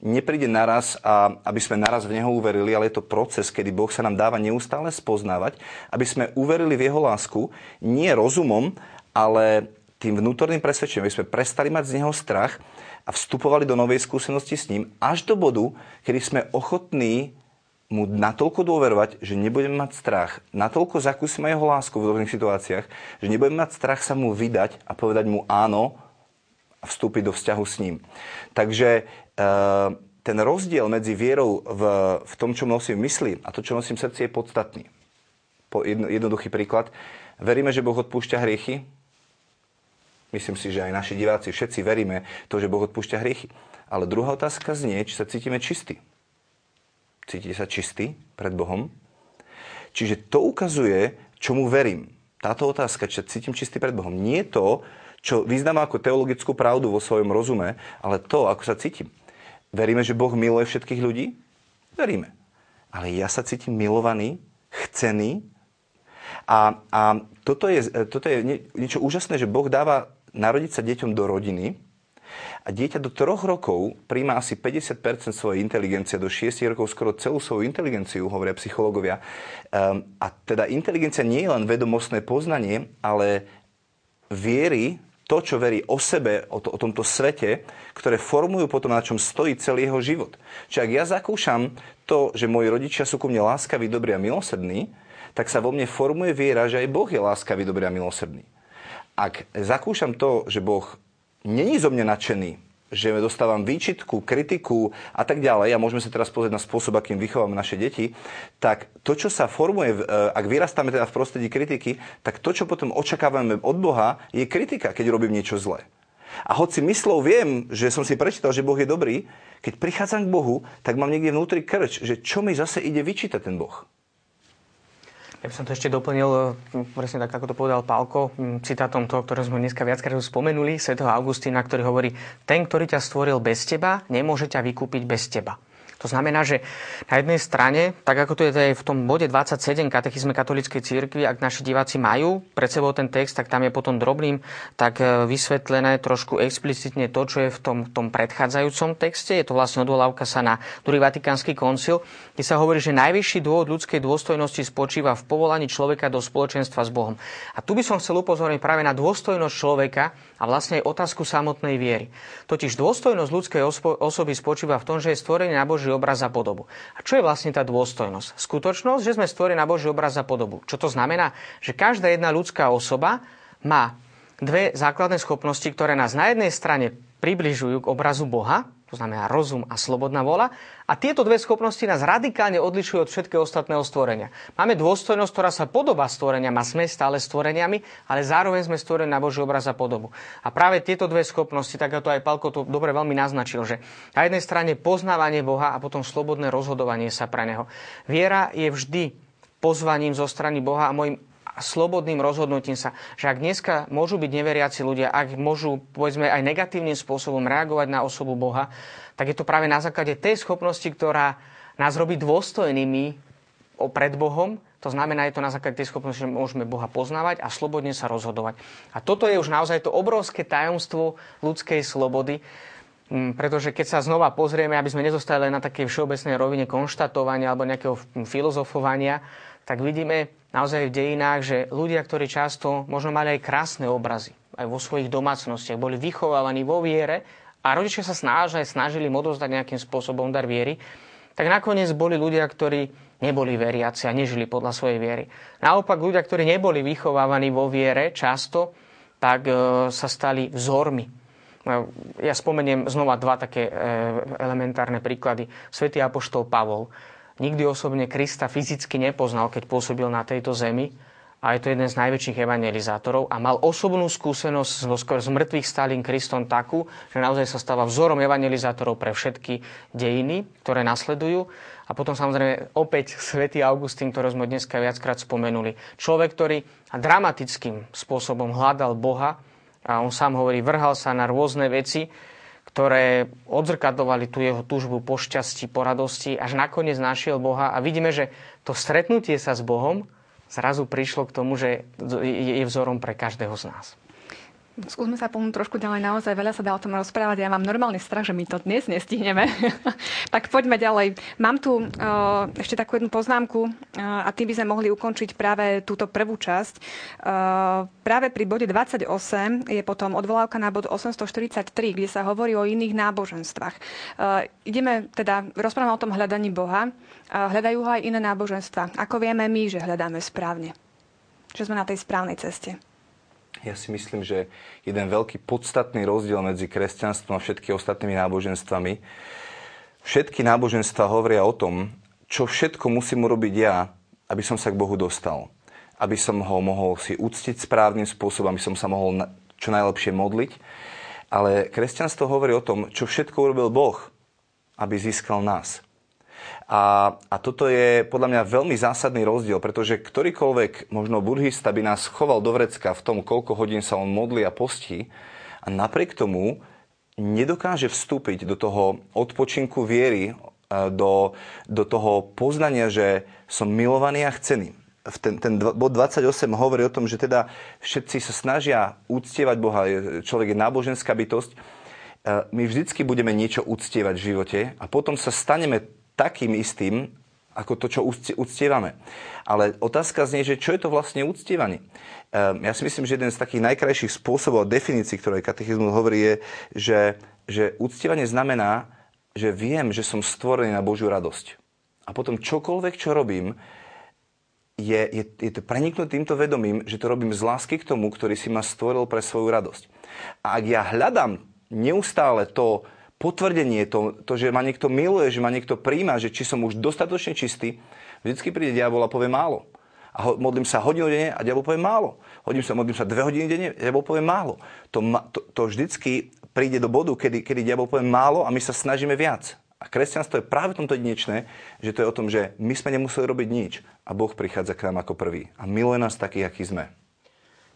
nepríde naraz, a aby sme naraz v Neho uverili, ale je to proces, kedy Boh sa nám dáva neustále spoznávať, aby sme uverili v Jeho lásku, nie rozumom, ale tým vnútorným presvedčením, aby sme prestali mať z Neho strach a vstupovali do novej skúsenosti s ním, až do bodu, kedy sme ochotní mu natoľko dôverovať, že nebudeme mať strach. Natoľko zakúsime jeho lásku v rôznych situáciách, že nebudeme mať strach sa mu vydať a povedať mu áno vstúpiť do vzťahu s ním. Takže Ehm, ten rozdiel medzi vierou v, v tom, čo nosím v mysli a to, čo nosím v srdci, je podstatný. Po jedno, jednoduchý príklad. Veríme, že Boh odpúšťa hriechy? Myslím si, že aj naši diváci všetci veríme to, že Boh odpúšťa hriechy. Ale druhá otázka znie, či sa cítime čistí. Cítite sa čistí pred Bohom? Čiže to ukazuje, čomu verím. Táto otázka, či sa cítim čistý pred Bohom. Nie to, čo vyznávam ako teologickú pravdu vo svojom rozume, ale to, ako sa cítim. Veríme, že Boh miluje všetkých ľudí? Veríme. Ale ja sa cítim milovaný, chcený. A, a toto je, toto je niečo úžasné, že Boh dáva narodiť sa deťom do rodiny A dieťa do troch rokov príjma asi 50% svojej inteligencie, do 6 rokov skoro celú svoju inteligenciu, hovoria psychológovia. Um, a teda inteligencia nie je len vedomostné poznanie, ale viery, to, čo verí o sebe, o, to, o tomto svete, ktoré formujú potom, na čom stojí celý jeho život. Čiže ak ja zakúšam to, že moji rodičia sú ku mne láskaví, dobrí a milosrdní, tak sa vo mne formuje viera, že aj Boh je láskavý, dobrý a milosrdný. Ak zakúšam to, že Boh není zo mňa nadšený, že dostávam výčitku, kritiku a tak ďalej, a môžeme sa teraz pozrieť na spôsob, akým vychováme naše deti, tak to, čo sa formuje, e, ak vyrastáme teda v prostredí kritiky, tak to, čo potom očakávame od Boha, je kritika, keď robím niečo zlé. A hoci myslou viem, že som si prečítal, že Boh je dobrý, keď prichádzam k Bohu, tak mám niekde vnútri krč, že čo mi zase ide vyčítať ten Boh. Ja by som to ešte doplnil, hm, presne tak, ako to povedal Pálko, citátom toho, ktoré sme dneska viackrát spomenuli, svätého Augustína, ktorý hovorí, ten, ktorý ťa stvoril bez teba, nemôže ťa vykúpiť bez teba. To znamená, že na jednej strane, tak ako to je aj v tom bode 27 katechizme katolíckej cirkvi, ak naši diváci majú pred sebou ten text, tak tam je potom drobným tak e, vysvetlené trošku explicitne to, čo je v tom, tom predchádzajúcom texte. Je to vlastne odvolávka sa na druhý vatikánsky koncil, kde sa hovorí, že najvyšší dôvod ľudskej dôstojnosti spočíva v povolaní človeka do spoločenstva s Bohom. A tu by som chcel upozorniť práve na dôstojnosť človeka a vlastne aj otázku samotnej viery. Totiž dôstojnosť ľudskej osoby spočíva v tom, že je stvorený na Boží obraz a podobu. A čo je vlastne tá dôstojnosť? Skutočnosť, že sme stvorení na Boží obraz a podobu. Čo to znamená? Že každá jedna ľudská osoba má dve základné schopnosti, ktoré nás na jednej strane približujú k obrazu Boha, to znamená rozum a slobodná vola. A tieto dve schopnosti nás radikálne odlišujú od všetkého ostatného stvorenia. Máme dôstojnosť, ktorá sa podobá stvoreniam a sme stále stvoreniami, ale zároveň sme stvorení na Boží obraz a podobu. A práve tieto dve schopnosti, tak to aj Palko to dobre veľmi naznačil, že na jednej strane poznávanie Boha a potom slobodné rozhodovanie sa pre Neho. Viera je vždy pozvaním zo strany Boha a môjim slobodným rozhodnutím sa, že ak dneska môžu byť neveriaci ľudia, ak môžu povedzme aj negatívnym spôsobom reagovať na osobu Boha, tak je to práve na základe tej schopnosti, ktorá nás robí dôstojnými pred Bohom. To znamená, je to na základe tej schopnosti, že môžeme Boha poznávať a slobodne sa rozhodovať. A toto je už naozaj to obrovské tajomstvo ľudskej slobody, mm, pretože keď sa znova pozrieme, aby sme nezostali len na takej všeobecnej rovine konštatovania alebo nejakého filozofovania, tak vidíme, naozaj v dejinách, že ľudia, ktorí často možno mali aj krásne obrazy, aj vo svojich domácnostiach, boli vychovávaní vo viere a rodičia sa snažili, snažili im nejakým spôsobom dar viery, tak nakoniec boli ľudia, ktorí neboli veriaci a nežili podľa svojej viery. Naopak ľudia, ktorí neboli vychovávaní vo viere často, tak e, sa stali vzormi. E, ja spomeniem znova dva také e, elementárne príklady. Svetý apoštol Pavol nikdy osobne Krista fyzicky nepoznal, keď pôsobil na tejto zemi a je to jeden z najväčších evangelizátorov a mal osobnú skúsenosť s mŕtvych stálým Kristom takú, že naozaj sa stáva vzorom evangelizátorov pre všetky dejiny, ktoré nasledujú. A potom samozrejme opäť svätý Augustín, ktorý sme dneska viackrát spomenuli. Človek, ktorý dramatickým spôsobom hľadal Boha a on sám hovorí, vrhal sa na rôzne veci, ktoré odzrkadovali tú jeho túžbu po šťastí, po radosti, až nakoniec našiel Boha. A vidíme, že to stretnutie sa s Bohom zrazu prišlo k tomu, že je vzorom pre každého z nás. Skúsme sa pomôcť trošku ďalej. Naozaj veľa sa dá o tom rozprávať. Ja mám normálny strach, že my to dnes nestihneme. [LAUGHS] tak poďme ďalej. Mám tu uh, ešte takú jednu poznámku uh, a tým by sme mohli ukončiť práve túto prvú časť. Uh, práve pri bode 28 je potom odvolávka na bod 843, kde sa hovorí o iných náboženstvách. Ideme teda, rozprávame o tom hľadaní Boha. Hľadajú ho aj iné náboženstva. Ako vieme my, že hľadáme správne? Že sme na tej správnej ceste. Ja si myslím, že jeden veľký podstatný rozdiel medzi kresťanstvom a všetkými ostatnými náboženstvami, všetky náboženstva hovoria o tom, čo všetko musím urobiť ja, aby som sa k Bohu dostal. Aby som ho mohol si uctiť správnym spôsobom, aby som sa mohol čo najlepšie modliť. Ale kresťanstvo hovorí o tom, čo všetko urobil Boh, aby získal nás. A, a toto je podľa mňa veľmi zásadný rozdiel, pretože ktorýkoľvek možno buddhista by nás choval do vrecka v tom, koľko hodín sa on modlí a postí a napriek tomu nedokáže vstúpiť do toho odpočinku viery, e, do, do toho poznania, že som milovaný a chcený. Ten, ten bod 28 hovorí o tom, že teda všetci sa snažia úctievať Boha, človek je náboženská bytosť, my vždycky budeme niečo uctievať v živote a potom sa staneme takým istým, ako to, čo uctievame. Ale otázka znie, že čo je to vlastne uctievanie? Ehm, ja si myslím, že jeden z takých najkrajších spôsobov a definícií, ktoré katechizmus hovorí, je, že, že uctievanie znamená, že viem, že som stvorený na Božiu radosť. A potom čokoľvek, čo robím, je, je, je to preniknúť týmto vedomím, že to robím z lásky k tomu, ktorý si ma stvoril pre svoju radosť. A ak ja hľadám neustále to potvrdenie, to, to, že ma niekto miluje, že ma niekto príjma, že či som už dostatočne čistý, vždycky príde diabol a povie málo. A ho, modlím sa hodinu denne a diabol povie málo. Hodím sa, modlím sa dve hodiny denne a diabol povie málo. To, to, to vždycky príde do bodu, kedy, kedy diabol povie málo a my sa snažíme viac. A kresťanstvo je práve v tomto jedinečné, že to je o tom, že my sme nemuseli robiť nič a Boh prichádza k nám ako prvý a miluje nás takých, akí sme.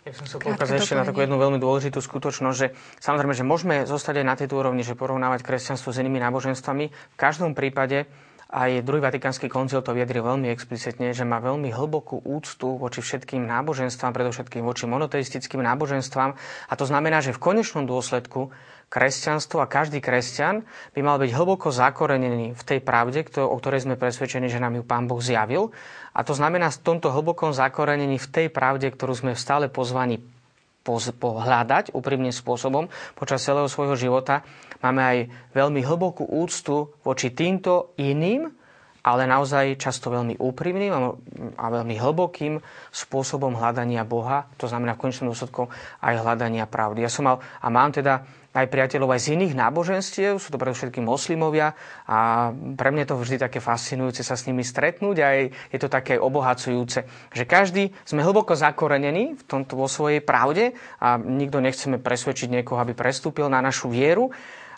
Ja som sa poukázať ešte na takú jednu veľmi dôležitú skutočnosť, že samozrejme, že môžeme zostať aj na tejto úrovni, že porovnávať kresťanstvo s inými náboženstvami. V každom prípade aj druhý vatikánsky koncil to vyjadril veľmi explicitne, že má veľmi hlbokú úctu voči všetkým náboženstvám, predovšetkým voči monoteistickým náboženstvám. A to znamená, že v konečnom dôsledku kresťanstvo a každý kresťan by mal byť hlboko zakorenený v tej pravde, o ktorej sme presvedčení, že nám ju Pán Boh zjavil. A to znamená v tomto hlbokom zakorenení v tej pravde, ktorú sme stále pozvaní pohľadať úprimným spôsobom počas celého svojho života, máme aj veľmi hlbokú úctu voči týmto iným, ale naozaj často veľmi úprimným a veľmi hlbokým spôsobom hľadania Boha, to znamená v konečnom dôsledku aj hľadania pravdy. Ja som mal a mám teda aj priateľov aj z iných náboženstiev, sú to predovšetkým moslimovia a pre mňa to vždy také fascinujúce sa s nimi stretnúť a je to také obohacujúce, že každý sme hlboko zakorenení v tomto vo svojej pravde a nikto nechceme presvedčiť niekoho, aby prestúpil na našu vieru,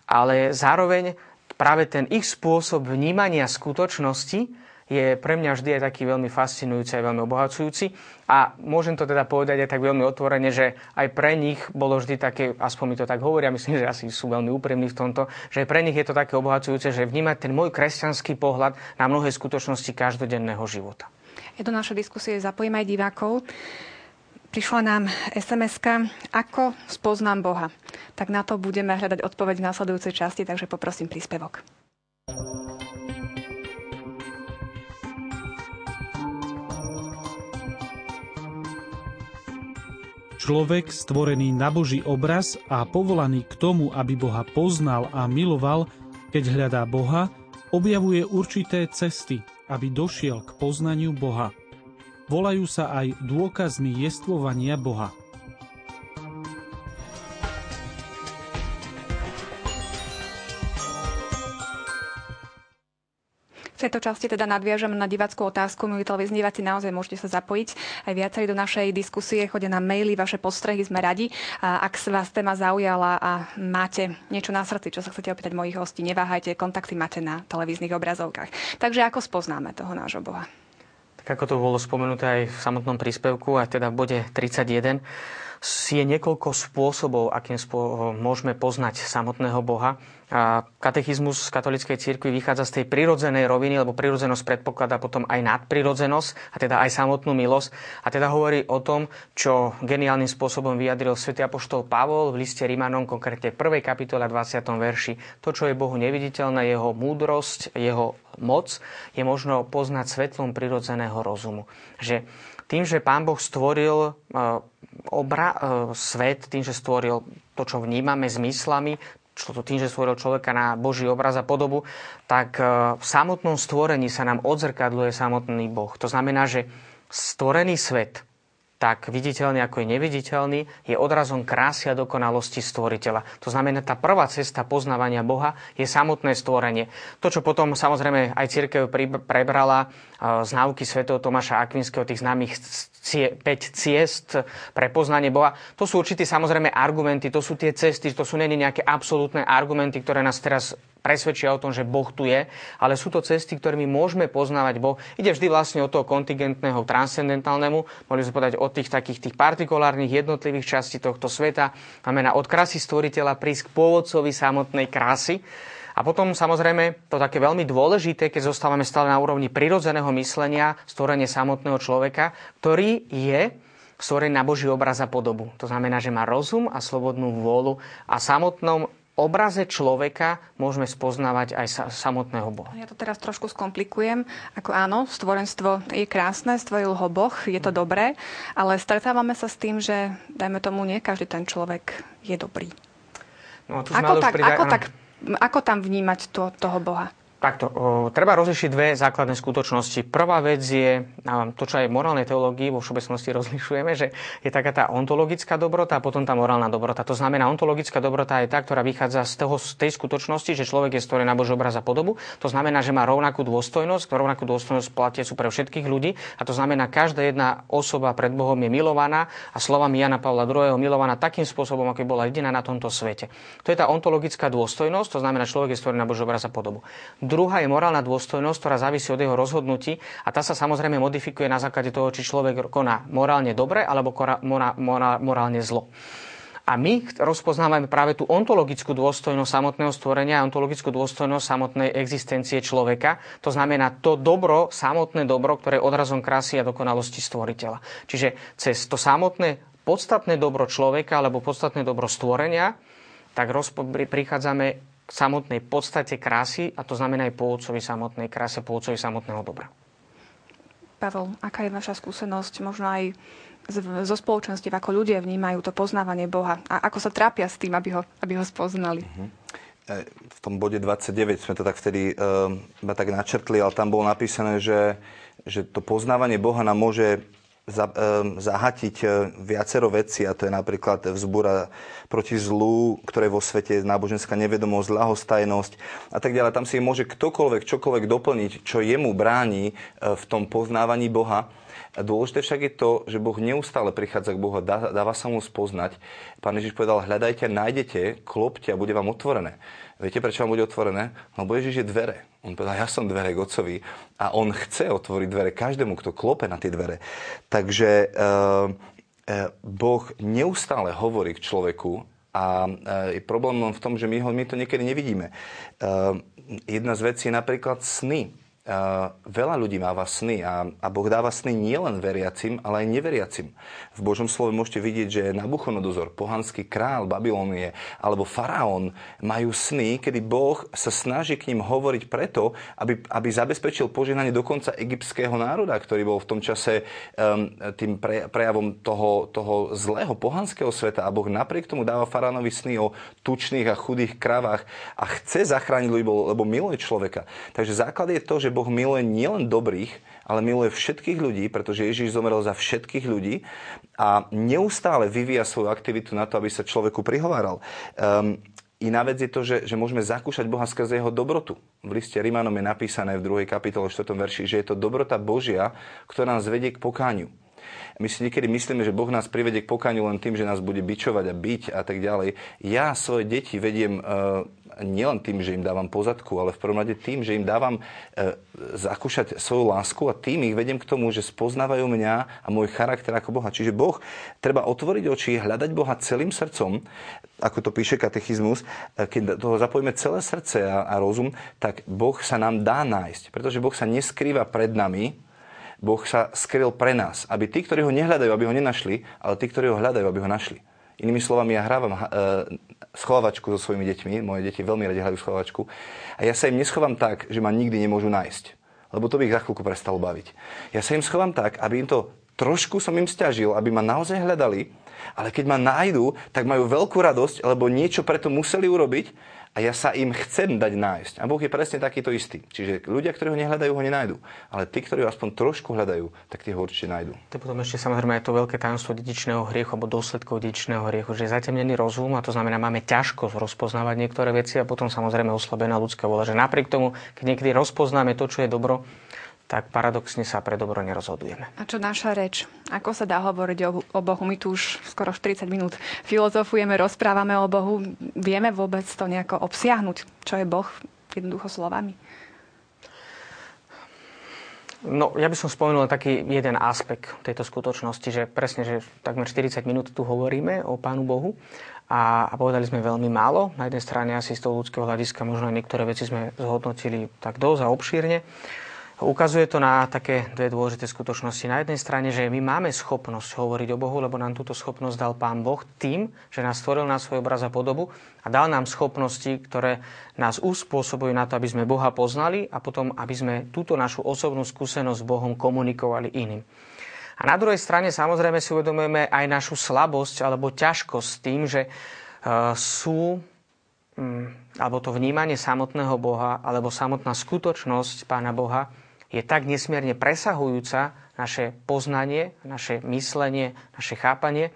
ale zároveň práve ten ich spôsob vnímania skutočnosti je pre mňa vždy aj taký veľmi fascinujúci a veľmi obohacujúci. A môžem to teda povedať aj tak veľmi otvorene, že aj pre nich bolo vždy také, aspoň mi to tak hovoria, myslím, [LAUGHS] že asi sú veľmi úprimní v tomto, že pre nich je to také obohacujúce, že vnímať ten môj kresťanský pohľad na mnohé skutočnosti každodenného života. Ja do našej diskusie zapojím aj divákov. Prišla nám sms ako spoznám Boha. Tak na to budeme hľadať odpoveď v následujúcej časti, takže poprosím príspevok. Človek, stvorený na Boží obraz a povolaný k tomu, aby Boha poznal a miloval, keď hľadá Boha, objavuje určité cesty, aby došiel k poznaniu Boha. Volajú sa aj dôkazmi jestvovania Boha. V tejto časti teda nadviažem na divackú otázku. Milí televízni diváci, naozaj môžete sa zapojiť aj viacej do našej diskusie. Chodia na maily, vaše postrehy, sme radi. A ak sa vás téma zaujala a máte niečo na srdci, čo sa chcete opýtať mojich hostí, neváhajte, kontakty máte na televíznych obrazovkách. Takže ako spoznáme toho nášho Boha? Tak ako to bolo spomenuté aj v samotnom príspevku, a teda v bode 31, je niekoľko spôsobov, akým spô- môžeme poznať samotného Boha. A katechizmus katolíckej cirkvi vychádza z tej prirodzenej roviny, lebo prirodzenosť predpokladá potom aj nadprirodzenosť, a teda aj samotnú milosť. A teda hovorí o tom, čo geniálnym spôsobom vyjadril svätý apoštol Pavol v liste Rimanom, konkrétne v 1. kapitole 20. verši. To, čo je Bohu neviditeľné, jeho múdrosť, jeho moc, je možno poznať svetlom prirodzeného rozumu. Že tým, že Pán Boh stvoril obra, e, svet, tým, že stvoril to, čo vnímame zmyslami, čo to tým, že stvoril človeka na Boží obraz a podobu, tak e, v samotnom stvorení sa nám odzrkadluje samotný Boh. To znamená, že stvorený svet, tak viditeľný ako je neviditeľný, je odrazom krásy a dokonalosti stvoriteľa. To znamená, tá prvá cesta poznávania Boha je samotné stvorenie. To, čo potom samozrejme aj církev prebrala e, z náuky svätého Tomáša Akvinského, tých známych 5 ciest pre poznanie Boha, to sú určité samozrejme argumenty, to sú tie cesty, to sú není nejaké absolútne argumenty, ktoré nás teraz presvedčia o tom, že Boh tu je, ale sú to cesty, ktorými môžeme poznávať Boh. Ide vždy vlastne od toho kontingentného, transcendentálnemu, mohli sme povedať od tých takých tých partikulárnych jednotlivých častí tohto sveta, znamená od krásy stvoriteľa prísť k pôvodcovi samotnej krásy. A potom samozrejme to také veľmi dôležité, keď zostávame stále na úrovni prirodzeného myslenia, stvorenie samotného človeka, ktorý je stvorený na Boží obraz a podobu. To znamená, že má rozum a slobodnú vôľu a samotnom obraze človeka môžeme spoznávať aj sa, samotného Boha. Ja to teraz trošku skomplikujem. Ako áno, stvorenstvo je krásne, stvoril ho Boh, je to dobré, ale stretávame sa s tým, že dajme tomu, nie každý ten človek je dobrý. No, ako, tak, ako, tak, ako tam vnímať to, toho Boha? Takto, treba rozlišiť dve základné skutočnosti. Prvá vec je, to čo aj v morálnej teológii vo všeobecnosti rozlišujeme, že je taká tá ontologická dobrota a potom tá morálna dobrota. To znamená, ontologická dobrota je tá, ktorá vychádza z, toho, z tej skutočnosti, že človek je stvorený na Boží obraz a podobu. To znamená, že má rovnakú dôstojnosť, rovnakú dôstojnosť platie sú pre všetkých ľudí a to znamená, každá jedna osoba pred Bohom je milovaná a slovami Jana Pavla II. milovaná takým spôsobom, ako bola jediná na tomto svete. To je tá ontologická dôstojnosť, to znamená, človek je stvorený na Boží obraz a podobu. Druhá je morálna dôstojnosť, ktorá závisí od jeho rozhodnutí a tá sa samozrejme modifikuje na základe toho, či človek koná morálne dobre alebo morálne zlo. A my rozpoznávame práve tú ontologickú dôstojnosť samotného stvorenia a ontologickú dôstojnosť samotnej existencie človeka. To znamená to dobro, samotné dobro, ktoré je odrazom krásy a dokonalosti stvoriteľa. Čiže cez to samotné podstatné dobro človeka alebo podstatné dobro stvorenia, tak prichádzame k samotnej podstate krásy a to znamená aj pôvodcovi samotnej krásy, pôvodcovi samotného dobra. Pavel, aká je vaša skúsenosť, možno aj zo spoločenstiev, ako ľudia vnímajú to poznávanie Boha a ako sa trápia s tým, aby ho, aby ho spoznali? Uh-huh. V tom bode 29 sme to tak vtedy uh, tak načrtli, ale tam bolo napísané, že, že to poznávanie Boha nám môže za, um, zahatiť e, viacero veci a to je napríklad vzbúra proti zlu, ktoré vo svete je náboženská nevedomosť, ľahostajnosť a tak ďalej. Tam si môže ktokoľvek, čokoľvek doplniť, čo jemu bráni e, v tom poznávaní Boha. Dôležité však je to, že Boh neustále prichádza k Bohu a dáva sa mu spoznať. Pán Ježiš povedal, hľadajte, nájdete, klopte a bude vám otvorené. Viete, prečo vám bude otvorené? Lebo Ježiš je dvere. On povedal, ja som dvere k Otcovi a on chce otvoriť dvere každému, kto klope na tie dvere. Takže e, Boh neustále hovorí k človeku a e, je problémom v tom, že my, ho, my to niekedy nevidíme. E, jedna z vecí je napríklad sny veľa ľudí máva sny a, a Boh dáva sny nielen veriacim, ale aj neveriacim. V Božom slove môžete vidieť, že Nabuchodonozor, pohanský král Babylonie alebo faraón majú sny, kedy Boh sa snaží k ním hovoriť preto, aby, aby zabezpečil požehnanie dokonca egyptského národa, ktorý bol v tom čase um, tým pre, prejavom toho, toho zlého pohanského sveta a Boh napriek tomu dáva faraónovi sny o tučných a chudých kravách a chce zachrániť ľudí, lebo miluje človeka. Takže základ je to, že Boh miluje nielen dobrých, ale miluje všetkých ľudí, pretože Ježíš zomrel za všetkých ľudí a neustále vyvíja svoju aktivitu na to, aby sa človeku prihováral. Um, Iná vec je to, že, že môžeme zakúšať Boha skrze jeho dobrotu. V liste Rímanom je napísané v 2. kapitole 4. verši, že je to dobrota Božia, ktorá nás vedie k pokániu. My si niekedy myslíme, že Boh nás privedie k pokániu len tým, že nás bude bičovať a byť a tak ďalej. Ja svoje deti vediem uh, nielen tým, že im dávam pozadku, ale v prvom rade tým, že im dávam e, zakúšať svoju lásku a tým ich vedem k tomu, že spoznávajú mňa a môj charakter ako Boha. Čiže Boh, treba otvoriť oči, hľadať Boha celým srdcom, ako to píše katechizmus, e, keď toho zapojíme celé srdce a, a rozum, tak Boh sa nám dá nájsť. Pretože Boh sa neskrýva pred nami, Boh sa skryl pre nás, aby tí, ktorí ho nehľadajú, aby ho nenašli, ale tí, ktorí ho hľadajú, aby ho našli. Inými slovami, ja hrávam e, schovačku so svojimi deťmi. Moje deti veľmi radi hrajú schovačku. A ja sa im neschovám tak, že ma nikdy nemôžu nájsť. Lebo to by ich za chvíľku prestalo baviť. Ja sa im schovám tak, aby im to trošku som im stiažil, aby ma naozaj hľadali, ale keď ma nájdu, tak majú veľkú radosť, lebo niečo preto museli urobiť a ja sa im chcem dať nájsť. A Boh je presne takýto istý. Čiže ľudia, ktorí ho nehľadajú, ho nenájdu. Ale tí, ktorí ho aspoň trošku hľadajú, tak tie ho určite nájdu. To potom ešte samozrejme je to veľké tajomstvo dedičného hriechu alebo dôsledkov dedičného hriechu, že je zatemnený rozum a to znamená, máme ťažko rozpoznávať niektoré veci a potom samozrejme oslabená ľudská vola. Že napriek tomu, keď niekedy rozpoznáme to, čo je dobro, tak paradoxne sa pre dobro nerozhodujeme. A čo naša reč? Ako sa dá hovoriť o, o Bohu? My tu už skoro 40 minút filozofujeme, rozprávame o Bohu. Vieme vôbec to nejako obsiahnuť? Čo je Boh? Jednoducho slovami. No, ja by som spomenul taký jeden aspekt tejto skutočnosti, že presne, že takmer 40 minút tu hovoríme o Pánu Bohu a, a povedali sme veľmi málo. Na jednej strane asi z toho ľudského hľadiska možno niektoré veci sme zhodnotili tak dosť a obšírne. Ukazuje to na také dve dôležité skutočnosti. Na jednej strane, že my máme schopnosť hovoriť o Bohu, lebo nám túto schopnosť dal Pán Boh tým, že nás stvoril na svoj obraz a podobu a dal nám schopnosti, ktoré nás uspôsobujú na to, aby sme Boha poznali a potom, aby sme túto našu osobnú skúsenosť s Bohom komunikovali iným. A na druhej strane samozrejme si uvedomujeme aj našu slabosť alebo ťažkosť s tým, že uh, sú um, alebo to vnímanie samotného Boha alebo samotná skutočnosť Pána Boha je tak nesmierne presahujúca naše poznanie, naše myslenie, naše chápanie,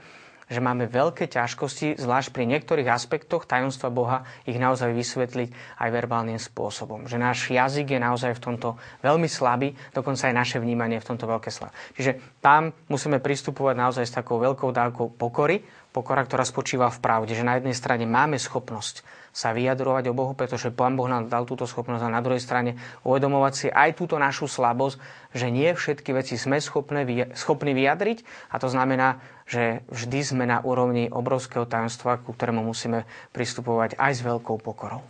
že máme veľké ťažkosti, zvlášť pri niektorých aspektoch tajomstva Boha, ich naozaj vysvetliť aj verbálnym spôsobom. Že náš jazyk je naozaj v tomto veľmi slabý, dokonca aj naše vnímanie je v tomto veľké slabé. Čiže tam musíme pristupovať naozaj s takou veľkou dávkou pokory, pokora, ktorá spočíva v pravde, že na jednej strane máme schopnosť sa vyjadrovať o Bohu, pretože Pán Boh nám dal túto schopnosť a na druhej strane uvedomovať si aj túto našu slabosť, že nie všetky veci sme schopní vyjadriť a to znamená, že vždy sme na úrovni obrovského tajomstva, ku ktorému musíme pristupovať aj s veľkou pokorou.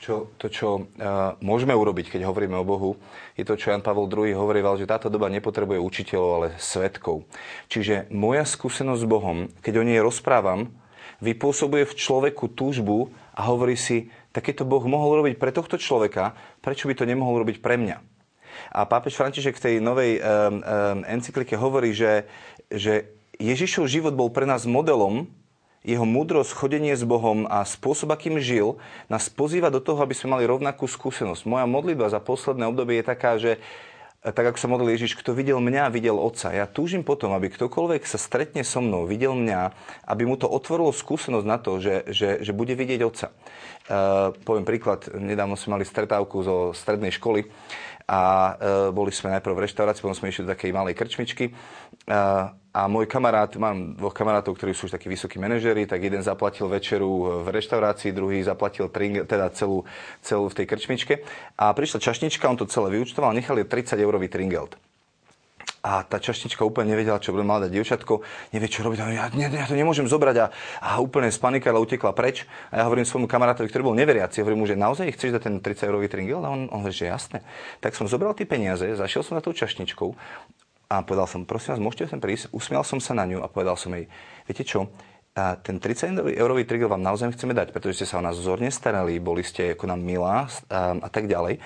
Čo, to, čo uh, môžeme urobiť, keď hovoríme o Bohu, je to, čo Jan Pavel II hovoril, že táto doba nepotrebuje učiteľov, ale svetkov. Čiže moja skúsenosť s Bohom, keď o nej rozprávam, vypôsobuje v človeku túžbu a hovorí si, tak keď to Boh mohol robiť pre tohto človeka, prečo by to nemohol robiť pre mňa? A pápež František v tej novej um, um, encyklike hovorí, že, že Ježišov život bol pre nás modelom, jeho múdrosť, chodenie s Bohom a spôsob, akým žil, nás pozýva do toho, aby sme mali rovnakú skúsenosť. Moja modlitba za posledné obdobie je taká, že tak ako sa modlil Ježiš, kto videl mňa, videl Otca. Ja túžim potom, aby ktokoľvek sa stretne so mnou, videl mňa, aby mu to otvorilo skúsenosť na to, že, že, že bude vidieť Otca. Uh, poviem príklad, nedávno sme mali stretávku zo strednej školy a uh, boli sme najprv v reštaurácii, potom sme išli do takej malej krčmičky. Uh, a môj kamarát, mám dvoch kamarátov, ktorí sú už takí vysokí manažeri, tak jeden zaplatil večeru v reštaurácii, druhý zaplatil tring, teda celú, celú v tej krčmičke. A prišla čašnička, on to celé vyučtoval, nechali 30 eurový tringelt. A tá čašnička úplne nevedela, čo bude mladé dievčatko, nevie, čo robiť. Ja, ja, ja to nemôžem zobrať a, a úplne spanikala, utekla preč. A ja hovorím svojmu kamarátovi, ktorý bol neveriaci, hovorím mu, že naozaj chceš dať ten 30 eurový tringel? A on, on hovorí, že jasné. Tak som zobral tie peniaze, zašiel som na tou čašničkou a povedal som, prosím vás, môžete sem prísť? Usmial som sa na ňu a povedal som jej, viete čo, a ten 30 eurový trigger vám naozaj chceme dať, pretože ste sa o nás vzorne starali, boli ste ako nám milá a, a tak ďalej.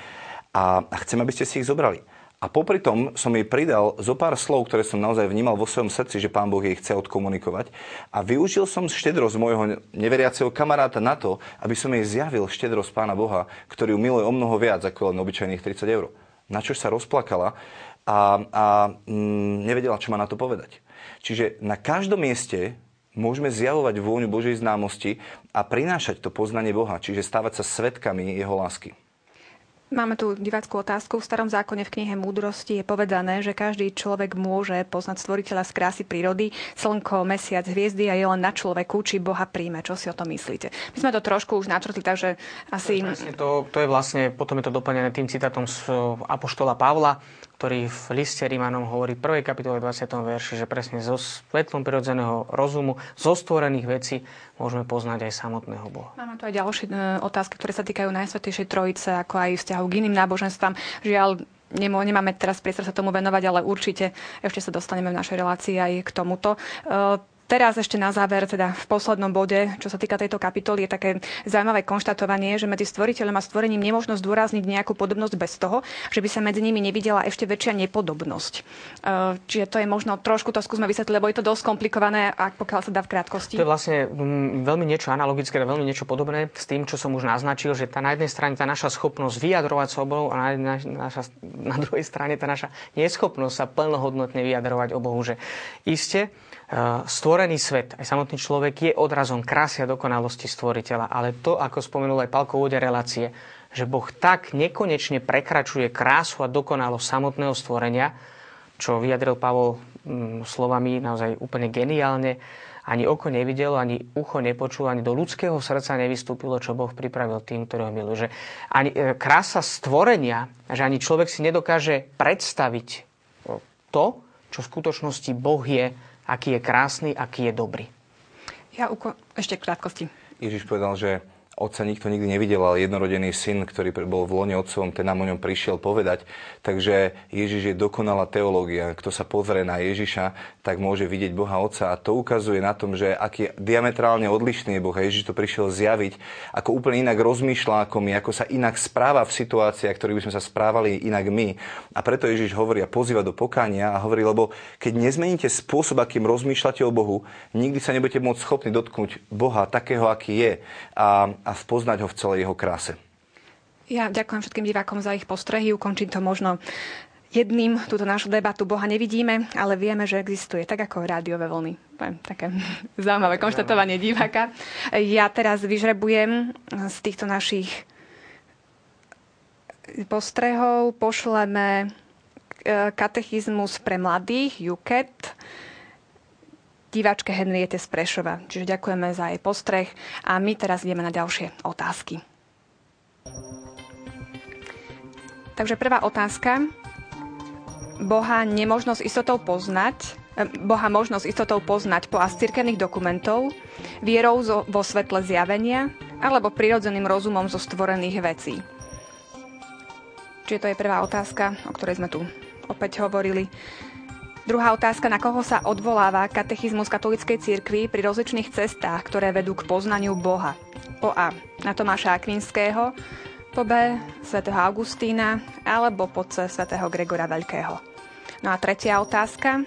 A, a chcem, aby ste si ich zobrali. A popri tom som jej pridal zo pár slov, ktoré som naozaj vnímal vo svojom srdci, že pán Boh jej chce odkomunikovať. A využil som štedrosť môjho neveriaceho kamaráta na to, aby som jej zjavil štedrosť pána Boha, ktorý ju miluje o mnoho viac ako len obyčajných 30 eur. Na čo sa rozplakala a, a mm, nevedela, čo má na to povedať. Čiže na každom mieste môžeme zjavovať vôňu Božej známosti a prinášať to poznanie Boha, čiže stávať sa svetkami Jeho lásky. Máme tu diváckú otázku. V starom zákone v knihe Múdrosti je povedané, že každý človek môže poznať stvoriteľa z krásy prírody, slnko, mesiac, hviezdy a je len na človeku, či Boha príjme. Čo si o tom myslíte? My sme to trošku už načrtli, takže asi... To, to je vlastne, potom je to doplnené tým citátom z Apoštola Pavla, ktorý v liste Rímanom hovorí v 1. kapitole 20. verši, že presne zo svetlom prirodzeného rozumu, zo stvorených vecí môžeme poznať aj samotného Boha. Máme tu aj ďalšie e, otázky, ktoré sa týkajú Najsvetejšej Trojice, ako aj vzťahu k iným náboženstvám. Žiaľ, nemáme teraz priestor sa tomu venovať, ale určite ešte sa dostaneme v našej relácii aj k tomuto. Teraz ešte na záver, teda v poslednom bode, čo sa týka tejto kapitoly, je také zaujímavé konštatovanie, že medzi stvoriteľom a stvorením nemôžno zdôrazniť nejakú podobnosť bez toho, že by sa medzi nimi nevidela ešte väčšia nepodobnosť. E, čiže to je možno trošku to skúsme vysvetliť, lebo je to dosť komplikované, ak pokiaľ sa dá v krátkosti. To je vlastne veľmi niečo analogické, veľmi niečo podobné s tým, čo som už naznačil, že tá na jednej strane tá naša schopnosť vyjadrovať sobou a na, na, naša, na druhej strane tá naša neschopnosť sa plnohodnotne vyjadrovať o že iste stvorený svet, aj samotný človek je odrazom krásy a dokonalosti stvoriteľa. Ale to, ako spomenul aj Palko úvode relácie, že Boh tak nekonečne prekračuje krásu a dokonalosť samotného stvorenia, čo vyjadril Pavol mm, slovami naozaj úplne geniálne, ani oko nevidelo, ani ucho nepočulo, ani do ľudského srdca nevystúpilo, čo Boh pripravil tým, ktorého miluje. Že ani e, krása stvorenia, že ani človek si nedokáže predstaviť to, čo v skutočnosti Boh je aký je krásny, aký je dobrý. Ja uko- ešte krátkosti. Ježiš povedal, že Otca nikto nikdy nevidel, ale jednorodený syn, ktorý bol v lone otcovom, ten nám o ňom prišiel povedať. Takže Ježiš je dokonalá teológia. Kto sa pozrie na Ježiša, tak môže vidieť Boha Otca. A to ukazuje na tom, že aký diametrálne odlišný je Boh. Ježiš to prišiel zjaviť, ako úplne inak rozmýšľa ako my, ako sa inak správa v situáciách, ktorých by sme sa správali inak my. A preto Ježiš hovorí a pozýva do pokania a hovorí, lebo keď nezmeníte spôsob, akým rozmýšľate o Bohu, nikdy sa nebudete môcť schopní dotknúť Boha takého, aký je. A a spoznať ho v celej jeho kráse. Ja ďakujem všetkým divákom za ich postrehy. Ukončím to možno jedným túto našu debatu Boha nevidíme, ale vieme, že existuje, tak ako rádiové vlny. Také [LAUGHS] zaujímavé konštatovanie diváka. Ja teraz vyžrebujem z týchto našich postrehov, pošleme e, katechizmus pre mladých, UKET, diváčke Henriete z Prešova. Čiže ďakujeme za jej postreh a my teraz ideme na ďalšie otázky. Takže prvá otázka. Boha nemožno istotou poznať, eh, Boha možno s istotou poznať po cirkevných dokumentov, vierou zo, vo svetle zjavenia alebo prirodzeným rozumom zo stvorených vecí. Čiže to je prvá otázka, o ktorej sme tu opäť hovorili. Druhá otázka, na koho sa odvoláva katechizmus katolíckej cirkvi pri rozličných cestách, ktoré vedú k poznaniu Boha. Po A. Na Tomáša Akvinského, po B. svätého Augustína alebo po C. svätého Gregora Veľkého. No a tretia otázka.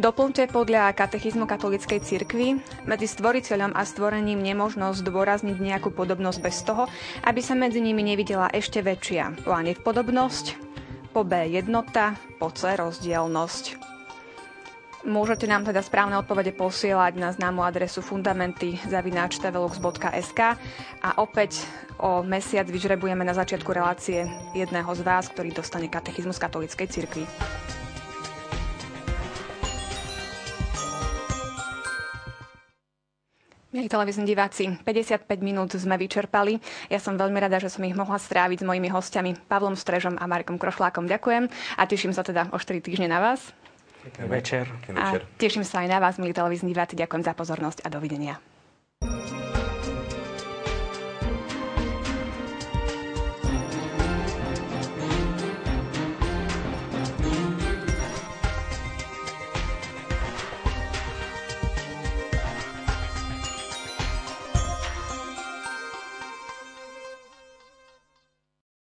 Doplňte podľa katechizmu katolíckej cirkvi medzi stvoriteľom a stvorením nemožno zdôrazniť nejakú podobnosť bez toho, aby sa medzi nimi nevidela ešte väčšia. Po A nepodobnosť, po B jednota, po C rozdielnosť. Môžete nám teda správne odpovede posielať na známu adresu fundamenty zavináčtvelux.sk a opäť o mesiac vyžrebujeme na začiatku relácie jedného z vás, ktorý dostane katechizmus katolíckej cirkvi. Milí televízni diváci, 55 minút sme vyčerpali. Ja som veľmi rada, že som ich mohla stráviť s mojimi hostiami Pavlom Strežom a Markom Krošlákom. Ďakujem a teším sa teda o 4 týždne na vás. Večer. A teším sa aj na vás, milí televízni diváci. Ďakujem za pozornosť a dovidenia.